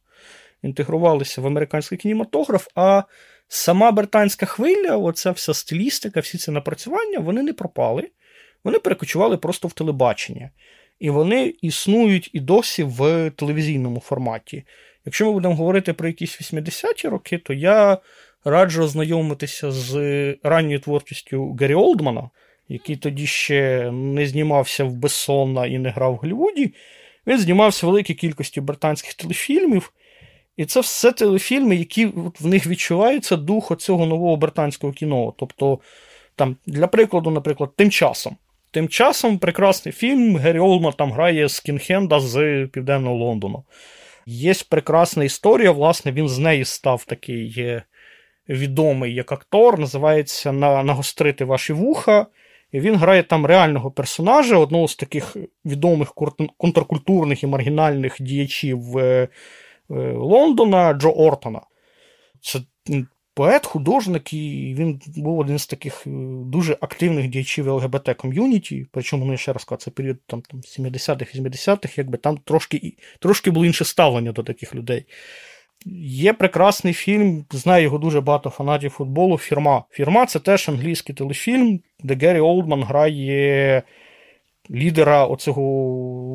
Speaker 2: інтегрувалися в американський кінематограф, а сама британська хвиля, оця вся стилістика, всі ці напрацювання, вони не пропали. Вони перекочували просто в телебачення. і вони існують і досі в телевізійному форматі. Якщо ми будемо говорити про якісь 80-ті роки, то я раджу ознайомитися з ранньою творчістю Гері Олдмана, який тоді ще не знімався в Бессона і не грав в Голлівуді. Він знімався в великій кількості британських телефільмів. І це все телефільми, які в них відчувається дух оцього нового британського кіно. Тобто, там, для прикладу, наприклад, тим часом. Тим часом прекрасний фільм Гері Олма там грає Скінхенда з Південного Лондону. Є прекрасна історія, власне, він з неї став такий відомий як актор, називається Нагострити ваші вуха. І він грає там реального персонажа, одного з таких відомих контркультурних і маргінальних діячів е, Лондона Джо Ортона. Це поет, художник, і він був один з таких е, дуже активних діячів ЛГБТ ком'юніті. Причому ну, ще раз кажу, це період там, там 70-х, 80-х, якби там трошки трошки було інше ставлення до таких людей. Є прекрасний фільм, знаю його дуже багато фанатів футболу. Фірма. Фірма це теж англійський телефільм, де Геррі Олдман грає лідера оцього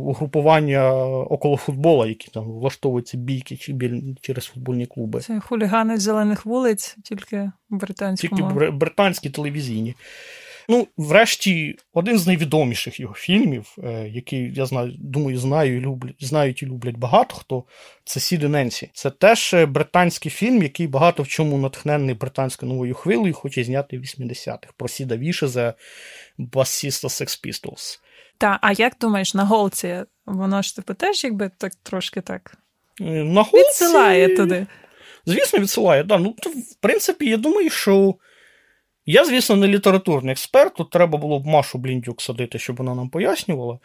Speaker 2: угрупування около футбола, які там влаштовуються бійки чи через футбольні клуби.
Speaker 1: Це хулігани зелених вулиць, тільки британські.
Speaker 2: Тільки британські телевізійні. Ну, врешті, один з найвідоміших його фільмів, е, який я знаю, думаю, знаю і люблять, знають і люблять багато хто. Це Сіди Ненсі. Це теж е, британський фільм, який багато в чому натхнений британською новою хвилею, хоче зняти в 80-х. Про Сіда Вішеза, басіста Sex Pistols.
Speaker 1: Та, а як думаєш, на голці? Воно ж типу теж якби так трошки так
Speaker 2: е, на голці...
Speaker 1: відсилає туди.
Speaker 2: Звісно, відсилає. Да. Ну, то, В принципі, я думаю, що. Я, звісно, не літературний експерт, тут треба було б Машу Бліндюк садити, щоб вона нам пояснювала.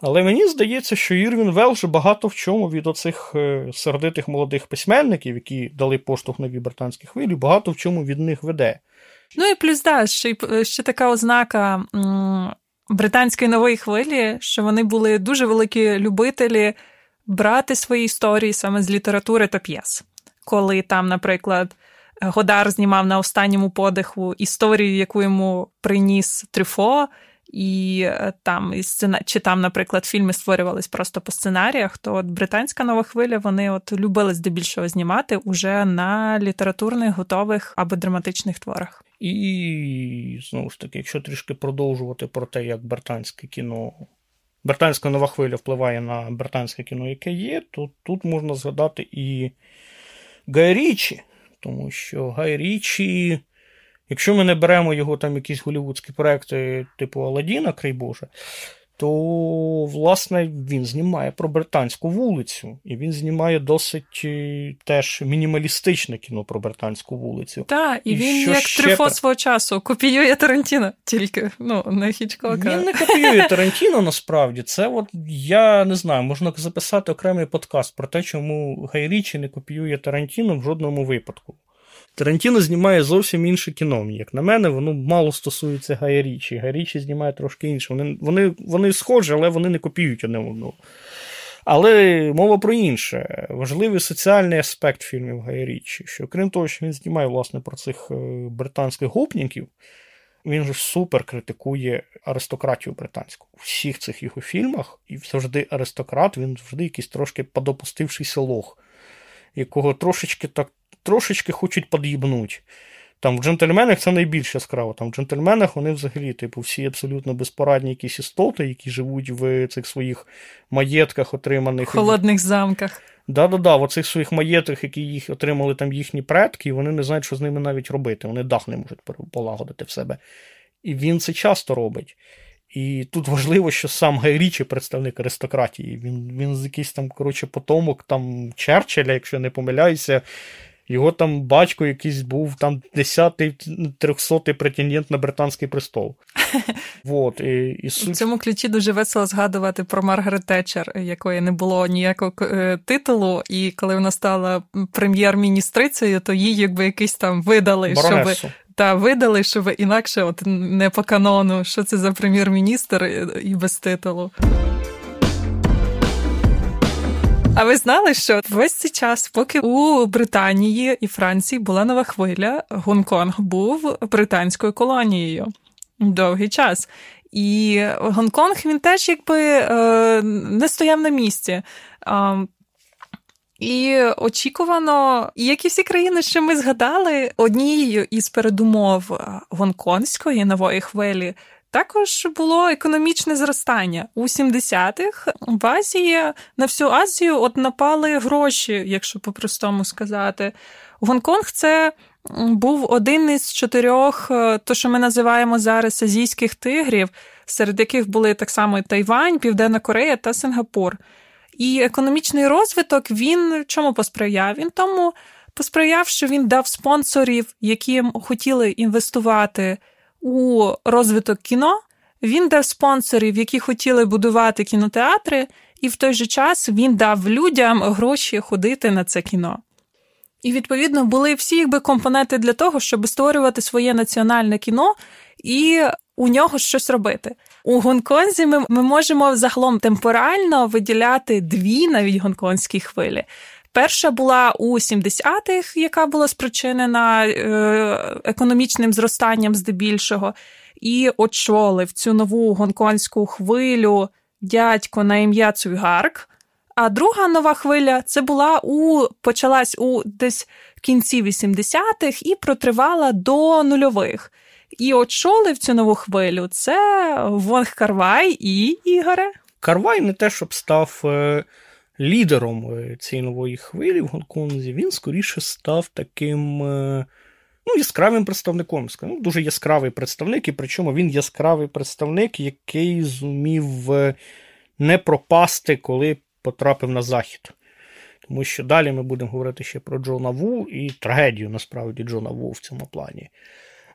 Speaker 2: Але мені здається, що Ірвін Велж багато в чому від оцих е, сердитих молодих письменників, які дали поштовх новій британській хвилі, багато в чому від них веде.
Speaker 1: Ну і плюс, да, ще, ще така ознака британської нової хвилі, що вони були дуже великі любителі брати свої історії саме з літератури та п'єс. Коли там, наприклад, Годар знімав на останньому подиху історію, яку йому приніс Трюфо, і е, там і сцена... чи там, наприклад, фільми створювались просто по сценаріях, то от британська нова хвиля вони от любили здебільшого знімати уже на літературних, готових або драматичних творах.
Speaker 2: І знову ж таки, якщо трішки продовжувати про те, як британське кіно. Британська нова хвиля впливає на британське кіно, яке є, то тут можна згадати і Гай Річі, тому що Гай Річі, якщо ми не беремо його там якісь голівудські проекти, типу Аладдіна, край Боже, то, власне, він знімає про британську вулицю, і він знімає досить е, теж мінімалістичне кіно про британську вулицю.
Speaker 1: Так, і, і він як трифо свого часу копіює Тарантіно тільки, ну, не Хічкока.
Speaker 2: Він не копіює Тарантіно, насправді. Це от, я не знаю, можна записати окремий подкаст про те, чому Гай Річі не копіює Тарантіно в жодному випадку. Тарантіно знімає зовсім інше кіно. Як на мене, воно мало стосується Гая Річі. Гай Річі знімає трошки інше. Вони вони, вони схожі, але вони не копіюють одне одного. Але мова про інше. Важливий соціальний аспект фільмів Гая Річі, що крім того, що він знімає власне про цих е, британських гопніків, він ж супер критикує аристократію британську. У всіх цих його фільмах, і завжди аристократ, він завжди якийсь трошки подопустившийся лох, якого трошечки так трошечки хочуть под'їбнуть. Там в джентльменах це найбільш яскраво. Там в джентльменах вони взагалі, типу, всі абсолютно безпорадні якісь істоти, які живуть в цих своїх маєтках, отриманих.
Speaker 1: Холодних замках.
Speaker 2: Да-да-да, в оцих своїх маєтках, які їх отримали там їхні предки, і вони не знають, що з ними навіть робити. Вони дах не можуть полагодити в себе. І він це часто робить. І тут важливо, що сам Гай Річі представник аристократії. Він він з якийсь там, коротше, потомок там Черчилля, якщо я не помиляюся. Його там батько якийсь був там 10-й, 300-й претендент на британський престол. Вот, і, і
Speaker 1: суть... У цьому ключі дуже весело згадувати про Маргарет Тетчер, якої не було ніякого е, титулу, і коли вона стала прем'єр-міністрицею, то їй якби якийсь там видали,
Speaker 2: щоб
Speaker 1: та видали, щоб інакше, от не по канону, що це за прем'єр-міністр і без титулу. А ви знали, що весь цей час, поки у Британії і Франції була нова хвиля, Гонконг був британською колонією довгий час. І Гонконг він теж якби е, не стояв на місці. І очікувано, як і всі країни, що ми згадали, однією із передумов гонконгської нової хвилі також було економічне зростання у 70-х в Азії на всю Азію от напали гроші, якщо по-простому сказати. Гонконг це був один із чотирьох, е, то що ми називаємо зараз азійських тигрів, серед яких були так само Тайвань, Південна Корея та Сингапур. І економічний розвиток він чому посприяв? Він тому посприяв, що він дав спонсорів, які хотіли інвестувати у розвиток кіно. Він дав спонсорів, які хотіли будувати кінотеатри, і в той же час він дав людям гроші ходити на це кіно. І, відповідно, були всі якби компоненти для того, щоб створювати своє національне кіно і у нього щось робити. У Гонконзі ми, ми можемо загалом темпорально виділяти дві навіть гонконгські хвилі. Перша була у 70-х, яка була спричинена е, економічним зростанням здебільшого, і очолив цю нову гонконгську хвилю дядько на ім'я Цуйгарк. А друга нова хвиля це була у почалась у десь в кінці 80-х і протривала до нульових. І очолив цю нову хвилю це Вонг Карвай і Ігоре.
Speaker 2: Карвай не те, щоб став е, лідером е, цієї нової хвилі в Гонконзі, він скоріше став таким е, ну, яскравим представником. Ну, Дуже яскравий представник, і причому він яскравий представник, який зумів е, не пропасти, коли потрапив на захід. Тому що далі ми будемо говорити ще про Джона Ву і трагедію насправді Джона Ву в цьому плані.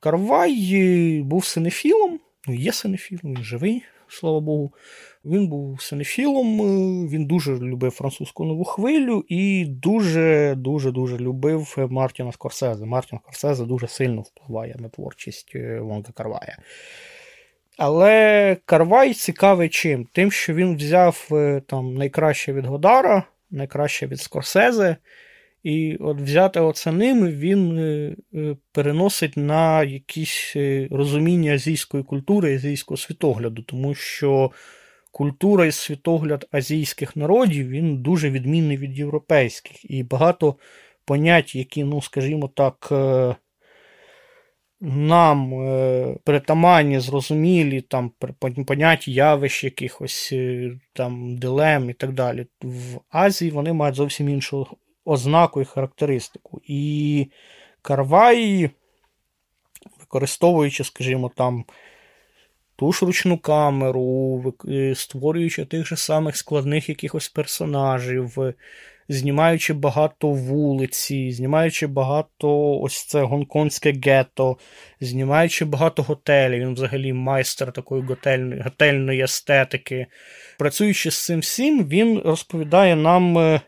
Speaker 2: Карвай був синефілом, ну є синефілом, він живий, слава Богу. Він був синефілом, е, він дуже любив французьку нову хвилю і дуже-дуже дуже любив Мартіна Скорсезе. Мартін Скорсезе дуже сильно впливає на творчість е, Вонга Карвая. Але Карвай цікавий чим? Тим, що він взяв е, там найкраще від Годара, найкраще від Скорсезе. І от взяти оце ним він переносить на якісь розуміння азійської культури, азійського світогляду, тому що культура і світогляд азійських народів він дуже відмінний від європейських. І багато понять, які, ну, скажімо так, е, нам е, притаманні, зрозумілі, там поняття явищ якихось е, там дилем і так далі. В Азії вони мають зовсім іншу ознаку і характеристику. І Карвай, використовуючи, скажімо, там ту ж ручну камеру, е, створюючи тих же самих складних якихось персонажів, знімаючи багато вулиці, знімаючи багато ось це гонконгське гетто, знімаючи багато готелів. Він взагалі майстер такої готельної, готельної естетики. Працюючи з цим всім, він розповідає нам.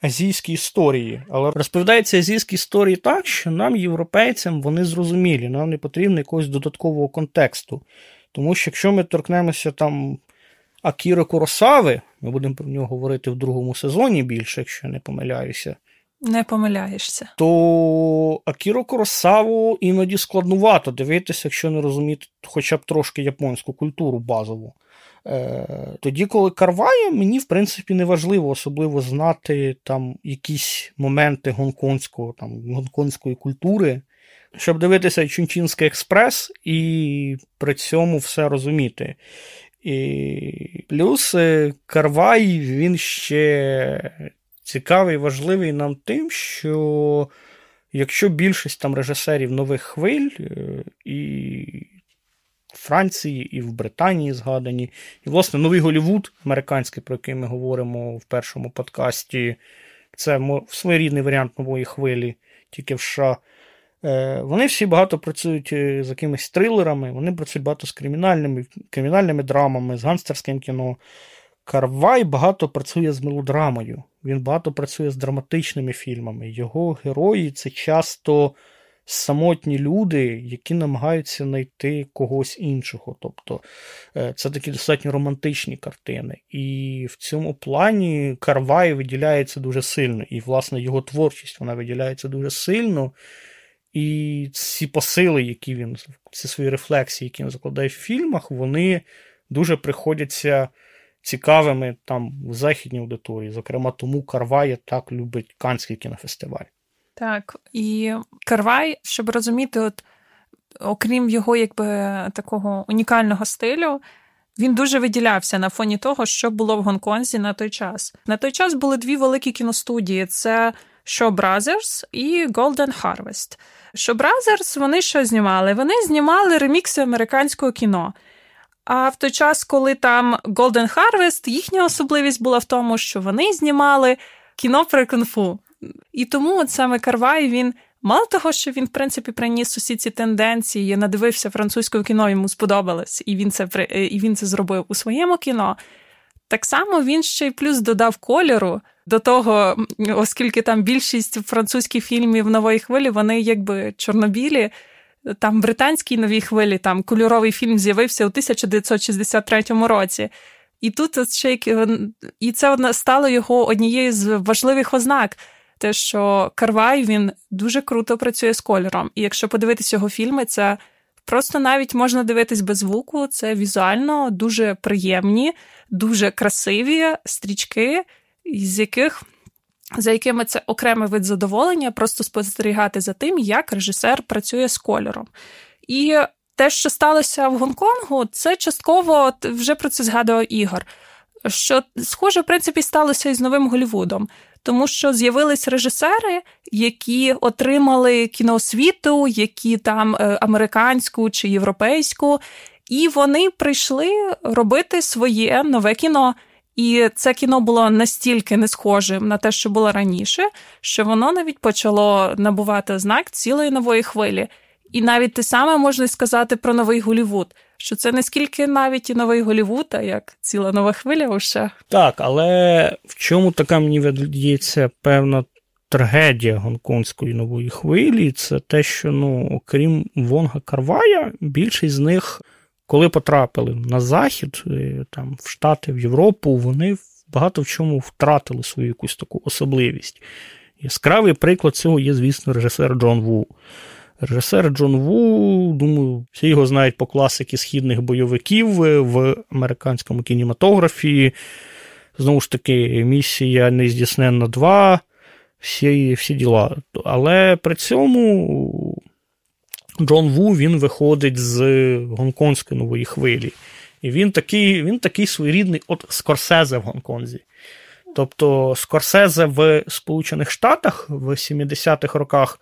Speaker 2: Азійські історії, але розповідаються азійські історії так, що нам, європейцям, вони зрозумілі, нам не потрібно якогось додаткового контексту. Тому що якщо ми торкнемося там Акіри Куросави, ми будемо про нього говорити в другому сезоні більше, якщо не помиляюся.
Speaker 1: Не помиляєшся.
Speaker 2: То Акіро Куросаву іноді складнувато дивитися, якщо не розуміти хоча б трошки японську культуру базову. Е, Тоді, коли Карває, мені, в принципі, не важливо особливо знати там якісь моменти гонконгського, там, гонконгської культури щоб дивитися Чунчинський експрес і при цьому все розуміти. І Плюс е, Карвай він ще цікавий, важливий нам тим, що якщо більшість там режисерів нових хвиль е, і Франції, і в Британії згадані, і, власне, новий Голівуд, американський, про який ми говоримо в першому подкасті, це своєрідний варіант нової хвилі, тільки в США. Е, вони всі багато працюють е, з якимись трилерами, вони працюють багато з кримінальними кримінальними драмами, з гангстерським кіно. Карвай багато працює з мелодрамою, він багато працює з драматичними фільмами. Його герої це часто самотні люди, які намагаються знайти когось іншого. Тобто е, це такі достатньо романтичні картини. І в цьому плані Карвай виділяється дуже сильно. І, власне, його творчість вона виділяється дуже сильно. І ці посили, які він, ці свої рефлексії, які він закладає в фільмах, вони дуже приходяться цікавими там в західній аудиторії. Зокрема, тому Карває так любить Канський кінофестиваль.
Speaker 1: Так, і Карвай, щоб розуміти, от окрім його якби такого унікального стилю, він дуже виділявся на фоні того, що було в Гонконзі на той час. На той час були дві великі кіностудії: це Shaw Brothers і Golden Harvest. Shaw Brothers, вони що знімали? Вони знімали ремікси американського кіно. А в той час, коли там Golden Harvest, їхня особливість була в тому, що вони знімали кіно про кунг-фу. І тому от саме Карвай він. Мало того, що він, в принципі, приніс усі ці тенденції, надивився французького кіно, йому сподобалось, і він це і він це зробив у своєму кіно. Так само він ще й плюс додав кольору до того, оскільки там більшість французьких фільмів нової хвилі, вони якби чорнобілі. Там британській новій хвилі, там кольоровий фільм з'явився у 1963 році. І тут ще і це стало його однією з важливих ознак. Те, що Карвай він дуже круто працює з кольором. І якщо подивитись його фільми, це просто навіть можна дивитись без звуку. Це візуально дуже приємні, дуже красиві стрічки, з яких за якими це окремий вид задоволення, просто спостерігати за тим, як режисер працює з кольором. І те, що сталося в Гонконгу, це частково вже про це згадував Ігор. Що схоже, в принципі, сталося і з новим Голівудом, тому що з'явились режисери, які отримали кіноосвіту, які там е, американську чи європейську, і вони прийшли робити своє нове кіно. І це кіно було настільки не схожим на те, що було раніше, що воно навіть почало набувати знак цілої нової хвилі. І навіть те саме можна сказати про новий Голівуд, що це не скільки навіть і новий Голівуд, а як ціла нова хвиля уже.
Speaker 2: Так, але в чому така мені видається певна трагедія гонконгської нової хвилі, це те, що ну, окрім Вонга Карвая, більшість з них коли потрапили на Захід, е, там, в Штати, в Європу, вони багато в чому втратили свою якусь таку особливість. Яскравий приклад цього є, звісно, режисер Джон Ву. Режисер Джон Ву, думаю, всі його знають по класики східних бойовиків е, в американському кінематографії. Знову ж таки, місія нездійсненна 2, всі всі діла. Але при цьому Джон Ву він виходить з гонконгської нової хвилі. І він такий він такий своєрідний от Скорсезе в Гонконзі. Тобто Скорсезе в Сполучених Штатах в 70-х роках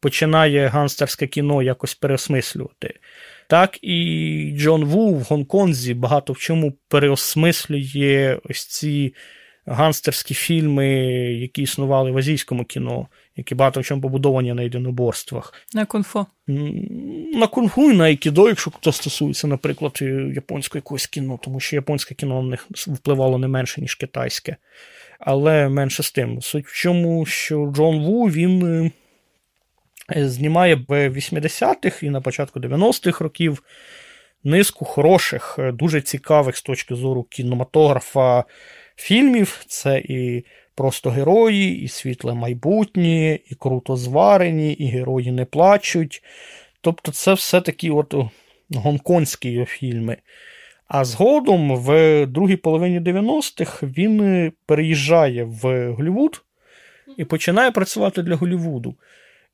Speaker 2: починає ганстерське кіно якось переосмислювати. Так і Джон Ву в Гонконзі багато в чому переосмислює ось ці ганстерські фільми, які існували в азійському кіно які багато в чому побудовані на єдиноборствах.
Speaker 1: На кунг-фу.
Speaker 2: На кунг-фу і на айкідо, якщо хто стосується, наприклад, японського якогось кіно, тому що японське кіно на них впливало не менше, ніж китайське. Але менше з тим. Суть в чому, що Джон Ву він е, знімає в 80-х і на початку 90-х років низку хороших, е, дуже цікавих з точки зору кінематографа фільмів. Це і просто герої, і світле майбутнє, і круто зварені, і герої не плачуть. Тобто, це все такі от гонконгські фільми. А згодом, в другій половині 90-х, він переїжджає в Голлівуд і починає працювати для Голлівуду.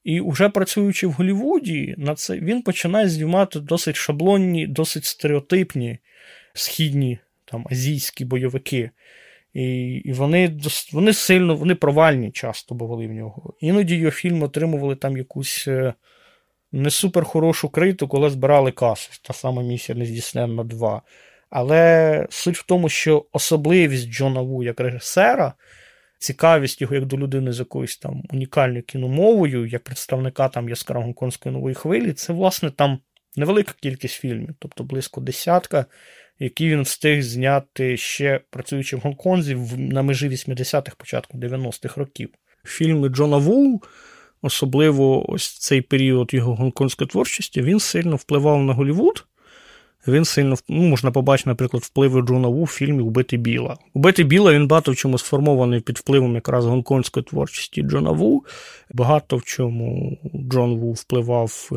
Speaker 2: І вже працюючи в Голлівуді, на це він починає знімати досить шаблонні, досить стереотипні східні там, азійські бойовики. І і вони вони сильно вони провальні часто бували в нього. Іноді його фільм отримували там якусь е, не супер хорошу критику, але збирали касу. Та сама місія нездійсненна 2. Але суть в тому, що особливість Джона Ву як режисера, цікавість його як до людини з якоюсь там унікальною кіномовою, як представника там яскраво гонконгської нової хвилі, це, власне, там невелика кількість фільмів, тобто близько десятка які він встиг зняти ще працюючи в Гонконзі на межі 80-х, початку 90-х років. Фільми Джона Ву, особливо ось цей період його гонконгської творчості, він сильно впливав на Голівуд. Він сильно ну, можна побачити, наприклад, впливи Джона Ву в фільмі Убити Біла. Убити Біла він багато в чому сформований під впливом якраз гонконгської творчості Джона Ву. Багато в чому Джон Ву впливав е,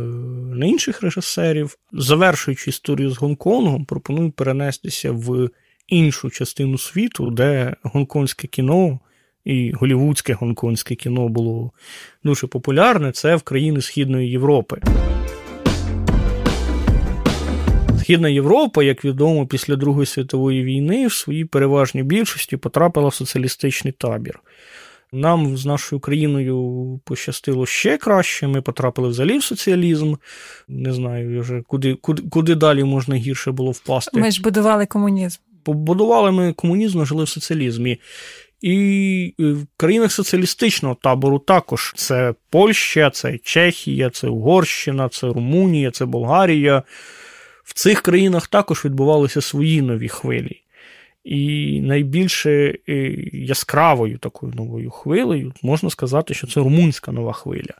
Speaker 2: на інших режисерів. Завершуючи історію з Гонконгом, пропоную перенестися в іншу частину світу, де гонконгське кіно. І голівудське гонконгське кіно було дуже популярне, це в країни Східної Європи. Східна Європа, як відомо, після Другої світової війни в своїй переважній більшості потрапила в соціалістичний табір. Нам з нашою країною пощастило ще краще. Ми потрапили взагалі в соціалізм. Не знаю, вже куди куди, куди далі можна гірше було впасти.
Speaker 1: Ми ж будували комунізм.
Speaker 2: Побудували ми комунізм, жили в соціалізмі. І в країнах соціалістичного табору також це Польща, це Чехія, це Угорщина, це Румунія, це Болгарія. В цих країнах також відбувалися свої нові хвилі. І найбільше е, яскравою такою новою хвилею можна сказати, що це румунська нова хвиля.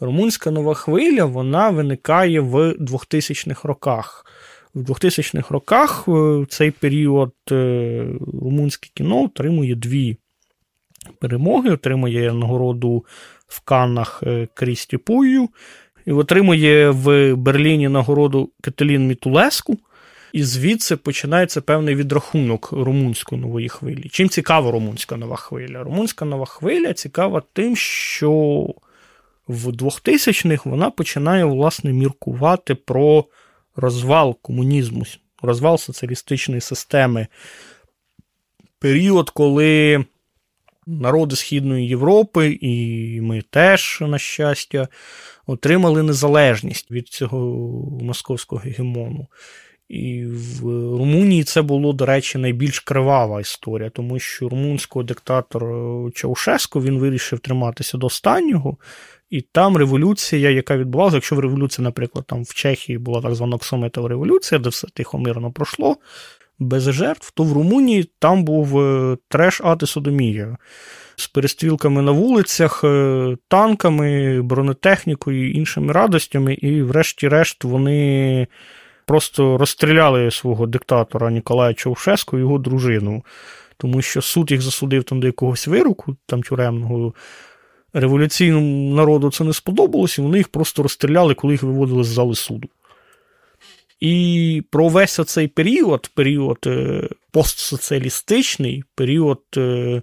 Speaker 2: Румунська нова хвиля вона виникає в 2000-х роках. В 2000-х роках е, в цей період е, румунське кіно отримує дві перемоги, отримує нагороду в Каннах Крісті Пую і отримує в Берліні нагороду Кетелін Мітулеску. І звідси починається певний відрахунок румунської нової хвилі. Чим цікава румунська нова хвиля? Румунська нова хвиля цікава тим, що в 2000-х вона починає власне міркувати про розвал комунізму, розвал соціалістичної системи. Період, коли народи Східної Європи, і ми теж, на щастя, отримали незалежність від цього московського гегемону. І в Румунії це було, до речі, найбільш кривава історія, тому що румунського диктатора Чаушеско він вирішив триматися до останнього. І там революція, яка відбувалася, якщо в революції, наприклад, там в Чехії була так звана Оксометова революція, де все тихо мирно пройшло, без жертв, то в Румунії там був е, треш ати Содомія з перестрілками на вулицях, е, танками, бронетехнікою, іншими радостями, і, врешті-решт, вони просто розстріляли свого диктатора Ніколая Чаушеску і його дружину, тому що суд їх засудив там до якогось вироку, там тюремного. Революційному народу це не сподобалось, і вони їх просто розстріляли, коли їх виводили з зали суду. І про весь цей період, період е, постсоціалістичний, період е,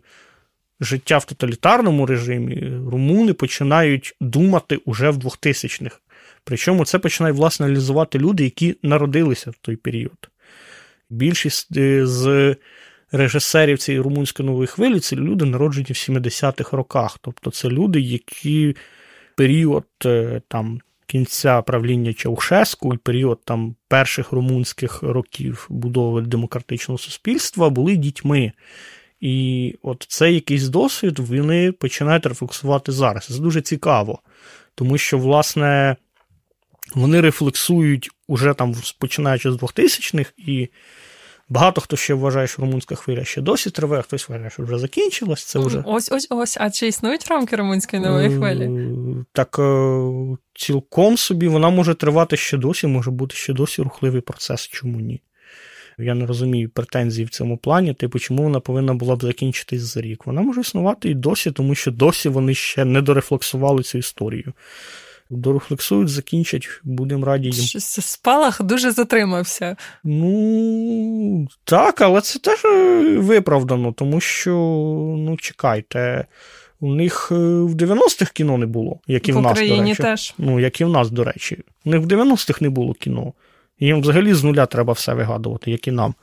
Speaker 2: життя в тоталітарному режимі, румуни починають думати уже в 2000-х. Причому це починають власне аналізувати люди, які народилися в той період. Більшість е, з режисерів цієї румунської нової хвилі це люди, народжені в 70-х роках. Тобто це люди, які період там кінця правління Чаушеску і період там перших румунських років будови демократичного суспільства були дітьми. І от цей якийсь досвід вони починають рефлексувати зараз. Це дуже цікаво, тому що, власне, вони рефлексують уже там, починаючи з 2000-х, і Багато хто ще вважає, що румунська хвиля ще досі триває, хтось вважає, що вже закінчилась. Це вже...
Speaker 1: Ось ось ось. А чи існують рамки румунської нової е, хвилі?
Speaker 2: Так е, цілком собі вона може тривати ще досі, може бути ще досі рухливий процес. Чому ні? Я не розумію претензій в цьому плані, типу, чому вона повинна була б закінчитись за рік. Вона може існувати і досі, тому що досі вони ще не дорефлексували цю історію дорефлексують, закінчать, будемо раді їм.
Speaker 1: Щось спалах дуже затримався.
Speaker 2: Ну, так, але це теж е, виправдано, тому що, ну, чекайте. У них е, в 90-х кіно не було, як і в, в нас, до речі.
Speaker 1: теж.
Speaker 2: Ну, як і в нас, до речі. У них в 90-х не було кіно. Їм взагалі з нуля треба все вигадувати, як і нам.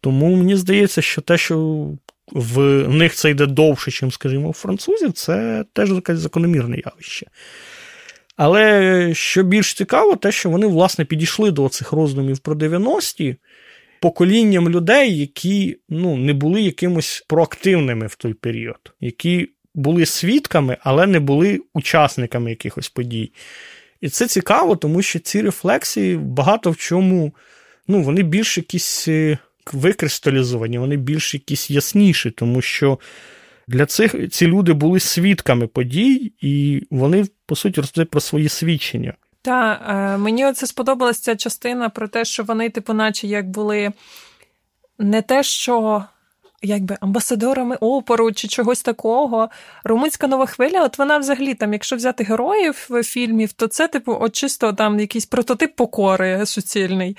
Speaker 2: Тому мені здається, що те, що в них це йде довше, ніж, скажімо, у французів, це теж якесь закономірне явище. Але що більш цікаво, те, що вони, власне, підійшли до цих роздумів про 90-ті поколінням людей, які ну, не були якимось проактивними в той період, які були свідками, але не були учасниками якихось подій. І це цікаво, тому що ці рефлексії багато в чому, ну, вони більш якісь е, викристалізовані, вони більш якісь ясніші, тому що для цих ці люди були свідками подій, і вони, по суті, розповідають про свої свідчення.
Speaker 1: Та е, мені оце сподобалася ця частина про те, що вони, типу, наче як були не те, що якби амбасадорами опору чи чогось такого. Румунська нова хвиля, от вона взагалі, там, якщо взяти героїв фільмів, то це, типу, от чисто там якийсь прототип покори суцільний.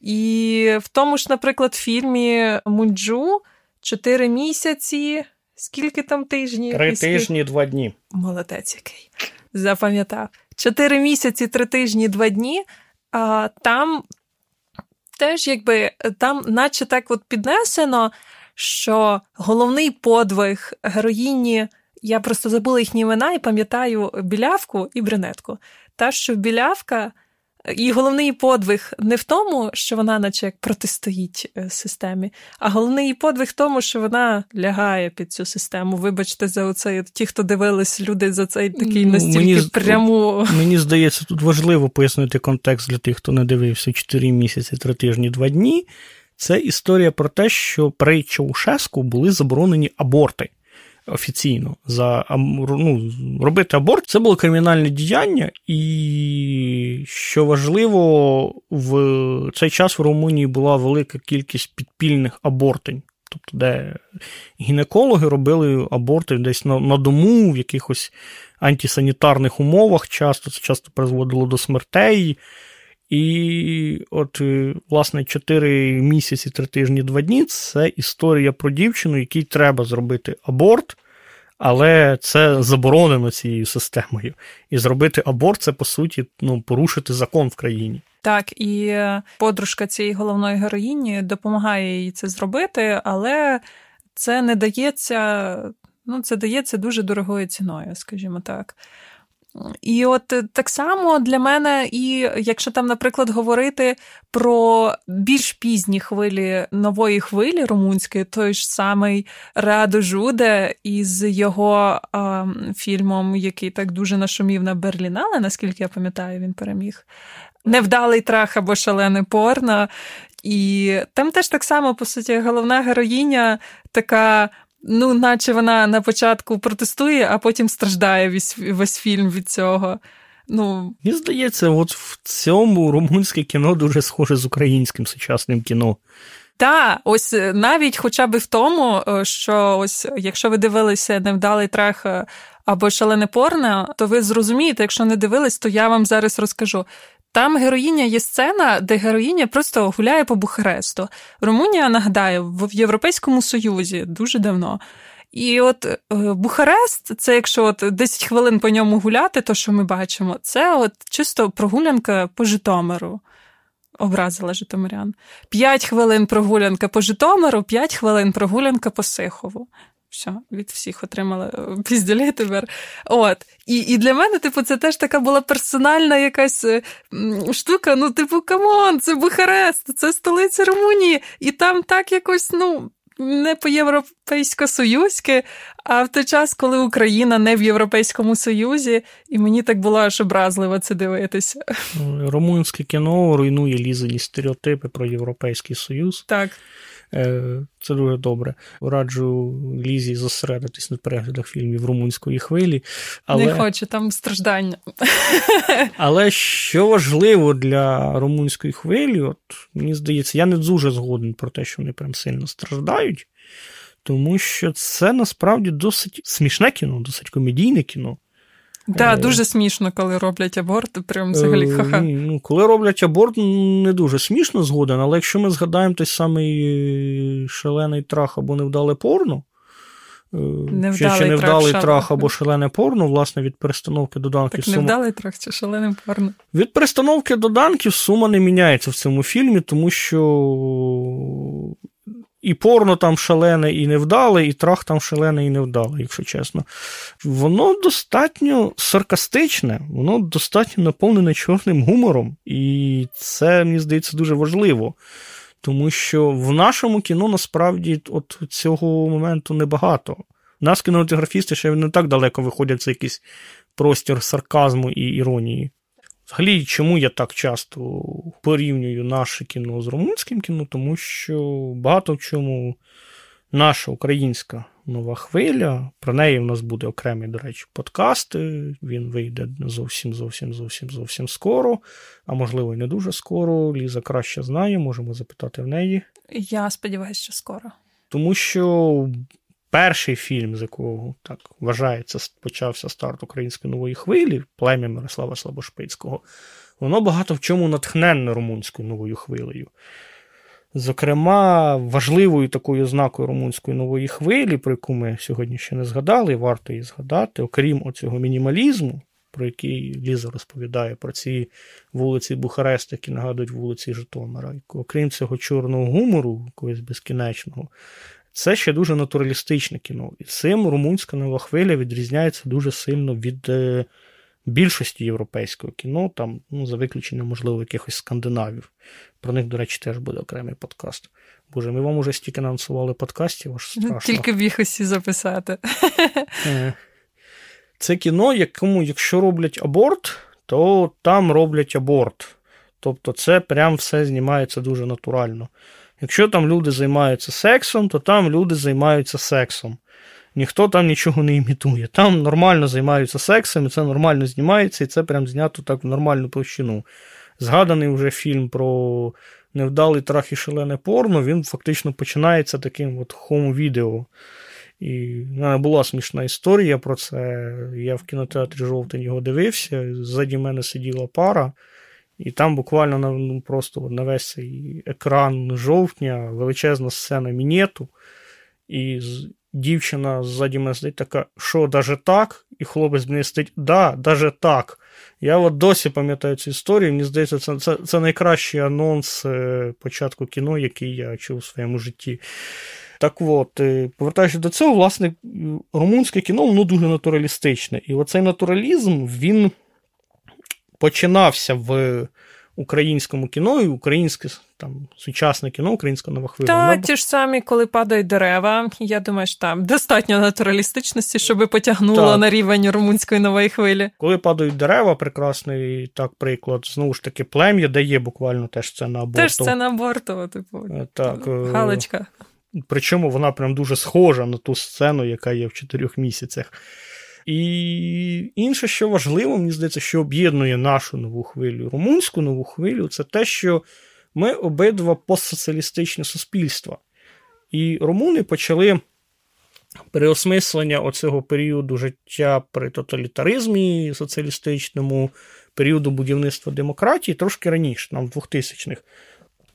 Speaker 1: І в тому ж, наприклад, фільмі Мунджу чотири місяці. Скільки там тижнів?
Speaker 2: Три тижні, два дні.
Speaker 1: Молодець який. Запам'ятав. Чотири місяці, три тижні, два дні. А там теж, якби, там, наче так от піднесено, що головний подвиг героїні, я просто забула їхні імена і пам'ятаю білявку і брюнетку. Та, що білявка. І головний подвиг не в тому, що вона, наче як протистоїть е, системі, а головний подвиг в тому, що вона лягає під цю систему. Вибачте, за оцей ті, хто дивились люди за цей такий ну, настільки мені, пряму.
Speaker 2: Мені здається, тут важливо пояснити контекст для тих, хто не дивився 4 місяці, 3 тижні, 2 дні. Це історія про те, що при Чаушеску були заборонені аборти офіційно. За ну, Робити аборт це було кримінальне діяння, і що важливо, в цей час в Румунії була велика кількість підпільних абортень. Тобто, де гінекологи робили аборти десь на, на дому, в якихось антисанітарних умовах, часто це часто призводило до смертей. І от, е, власне, 4 місяці, 3 тижні, 2 дні це історія про дівчину, якій треба зробити аборт, але це заборонено цією системою. І зробити аборт це, по суті, ну, порушити закон в країні.
Speaker 1: Так, і е, подружка цієї головної героїні допомагає їй це зробити, але це не дається, ну, це дається дуже дорогою ціною, скажімо так. І от е, так само для мене, і якщо там, наприклад, говорити про більш пізні хвилі нової хвилі румунської, той ж самий Радо Жуде із його а, фільмом, який так дуже нашумів на Берлінале, наскільки я пам'ятаю, він переміг. Невдалий трах або шалене порно. І там теж так само, по суті, головна героїня така ну, наче вона на початку протестує, а потім страждає весь, весь фільм від цього. Ну,
Speaker 2: Мені здається, от в цьому румунське кіно дуже схоже з українським сучасним кіно.
Speaker 1: Так, ось е, навіть хоча б в тому, е, що ось якщо ви дивилися невдалий трах е, або шалене порно, то ви зрозумієте, якщо не дивились, то я вам зараз розкажу. Там героїня є сцена, де героїня просто гуляє по Бухаресту. Румунія, нагадаю, в Європейському Союзі дуже давно. І от е, Бухарест, це якщо от 10 хвилин по ньому гуляти, то що ми бачимо, це от чисто прогулянка по Житомиру. Образила Житомирян. 5 хвилин прогулянка по Житомиру, 5 хвилин прогулянка по Сихову все, від всіх отримала е, пізділі тепер. От. І і для мене, типу, це теж така була персональна якась е, штука. Ну, типу, come on, це Бухарест, це столиця Румунії, і там так якось, ну. Не по європейсько-союзьки, а в той час, коли Україна не в Європейському Союзі, і мені так було аж образливо це дивитися.
Speaker 2: Румунське кіно руйнує лізані стереотипи про Європейський Союз.
Speaker 1: Так.
Speaker 2: Е, це дуже добре. Раджу Лізі зосередитись на переглядах фільмів румунської хвилі.
Speaker 1: Але... Не хочу, там страждання.
Speaker 2: Але що важливо для румунської хвилі, от мені здається, я не дуже згоден про те, що вони прям сильно страждають, тому що це насправді досить смішне кіно, досить комедійне кіно.
Speaker 1: Так, е, дуже смішно, коли роблять аборт, прям взагалі е, ха-ха.
Speaker 2: Ну, Коли роблять аборт, не дуже смішно згоден, але якщо ми згадаємо той самий шалений трах або невдале порно,
Speaker 1: е, невдалий чи, чи
Speaker 2: невдалий трах, трах або шалене порно, власне, від перестановки доданків.
Speaker 1: Так, сума... невдалий трах чи шалене порно.
Speaker 2: Від перестановки доданків сума не міняється в цьому фільмі, тому що і порно там шалене і невдале, і трах там шалений і невдалий, якщо чесно. Воно достатньо саркастичне, воно достатньо наповнене чорним гумором. І це, мені здається, дуже важливо. Тому що в нашому кіно насправді от цього моменту небагато. Нас кінематографісти ще не так далеко виходять в якийсь простір сарказму і іронії. Взагалі, чому я так часто порівнюю наше кіно з румунським кіно? Тому що багато в чому наша українська нова хвиля. Про неї в нас буде окремий, до речі, подкаст. Він вийде зовсім зовсім зовсім зовсім скоро, а можливо, і не дуже скоро. Ліза краще знає, можемо запитати в неї.
Speaker 1: Я сподіваюся, що скоро.
Speaker 2: Тому що перший фільм, з якого так вважається, почався старт української нової хвилі, плем'я Мирослава Слабошпицького, воно багато в чому натхненне румунською новою хвилею. Зокрема, важливою такою ознакою румунської нової хвилі, про яку ми сьогодні ще не згадали, варто її згадати, окрім оцього мінімалізму, про який Ліза розповідає про ці вулиці Бухареста, які нагадують вулиці Житомира. Окрім цього чорного гумору, якогось безкінечного, це ще дуже натуралістичне кіно. І цим румунська нова хвиля відрізняється дуже сильно від е, більшості європейського кіно, там, ну, за виключенням, можливо, якихось скандинавів. Про них, до речі, теж буде окремий подкаст. Боже, ми вам уже стільки анонсували подкастів, аж страшно.
Speaker 1: Тільки б їх усі записати.
Speaker 2: Е, це кіно, якому, якщо роблять аборт, то там роблять аборт. Тобто, це прям все знімається дуже натурально. Якщо там люди займаються сексом, то там люди займаються сексом. Ніхто там нічого не імітує. Там нормально займаються сексом, і це нормально знімається, і це прям знято так в нормальну площину. Згаданий вже фільм про невдалий трах і шалене порно, він фактично починається таким от хом-відео. І в мене була смішна історія про це. Я в кінотеатрі жовтень його дивився. Ззаді мене сиділа пара, і там буквально ну, просто на весь цей екран жовтня величезна сцена мінету. І дівчина ззаді мене сидить така, що, даже так? І хлопець мені сидить, да, даже так. Я от досі пам'ятаю цю історію. Мені здається, це це, це найкращий анонс е, початку кіно, який я чув у своєму житті. Так от, е, повертаючись до цього, власне, румунське кіно воно дуже натуралістичне. І оцей натуралізм він починався в українському кіно, і українське там сучасне кіно, українська нова хвиля.
Speaker 1: Та Вона... ті ж самі, коли падають дерева. Я думаю, що там достатньо натуралістичності, щоб потягнуло так. на рівень румунської нової хвилі.
Speaker 2: Коли падають дерева, прекрасний так приклад. Знову ж таки, плем'я дає буквально теж сцена аборту.
Speaker 1: Теж сцена аборту, типу.
Speaker 2: Е, так. Е,
Speaker 1: Галочка.
Speaker 2: Причому вона прям дуже схожа на ту сцену, яка є в чотирьох місяцях. І інше, що важливо, мені здається, що об'єднує нашу нову хвилю, румунську нову хвилю, це те, що ми обидва постсоціалістичне суспільства. І румуни почали переосмислення оцього періоду життя при тоталітаризмі соціалістичному, періоду будівництва демократії трошки раніше, нам в 2000-х.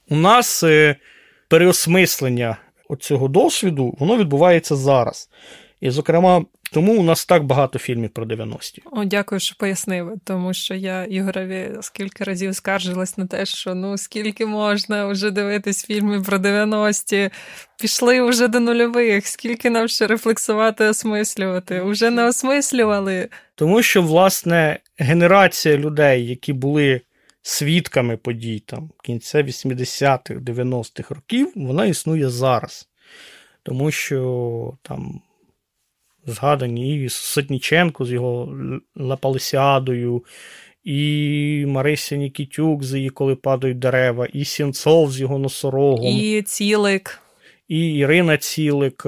Speaker 2: У нас е, переосмислення цього досвіду воно відбувається зараз. І, зокрема, тому у нас так багато фільмів про 90-ті.
Speaker 1: О, дякую, що пояснили. Тому що я Ігорові скільки разів скаржилась на те, що ну скільки можна вже дивитись фільми про 90-ті, пішли вже до нульових, скільки нам ще рефлексувати, осмислювати. Уже не осмислювали.
Speaker 2: Тому що, власне, генерація людей, які були свідками подій там кінця 80-х, 90-х років, вона існує зараз. Тому що там згадані і Сотніченко з його Лапалисіадою, і Марися Нікітюк з її коли падають дерева, і Сінцов з його носорогом.
Speaker 1: І Цілик.
Speaker 2: І Ірина Цілик.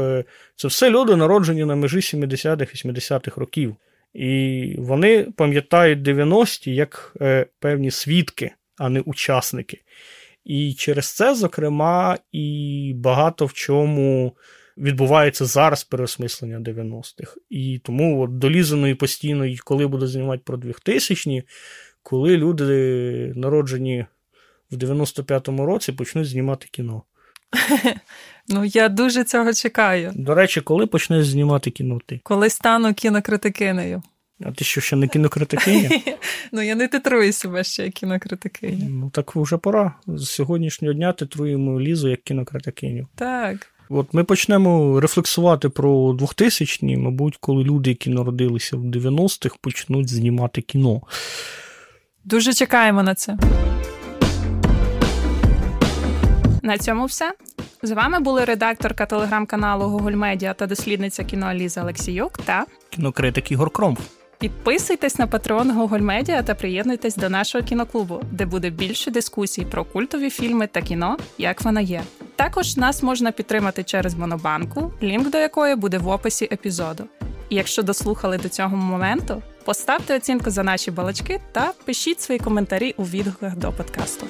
Speaker 2: Це все люди, народжені на межі 70-х, 80-х років. І вони пам'ятають 90-ті як е, певні свідки, а не учасники. І через це, зокрема, і багато в чому відбувається зараз переосмислення 90-х. І тому от долізано постійно, коли буду знімати про 2000-ні, коли люди, народжені в 95-му році, почнуть знімати кіно.
Speaker 1: Ну, я дуже цього чекаю.
Speaker 2: До речі, коли почнеш знімати кіно ти?
Speaker 1: Коли стану кінокритикинею.
Speaker 2: А ти що ще не кінокритикиня?
Speaker 1: Ну, я не титрую себе ще як кінокритикиня.
Speaker 2: Ну, так вже пора. З сьогоднішнього дня титруємо Лізу як кінокритикиню.
Speaker 1: Так.
Speaker 2: От ми почнемо рефлексувати про 2000-ні, мабуть, коли люди, які народилися в 90-х, почнуть знімати кіно.
Speaker 1: Дуже чекаємо на це. На цьому все. З вами були редакторка телеграм-каналу Google Media та дослідниця кіно Ліза Олексіюк та
Speaker 2: кінокритик Ігор Кром.
Speaker 1: Підписуйтесь на патрон Google Media та приєднуйтесь до нашого кіноклубу, де буде більше дискусій про культові фільми та кіно, як вона є. також нас можна підтримати через Монобанку, лінк до якої буде в описі епізоду. І якщо дослухали до цього моменту, поставте оцінку за наші балачки та пишіть свої коментарі у відгуках до подкасту.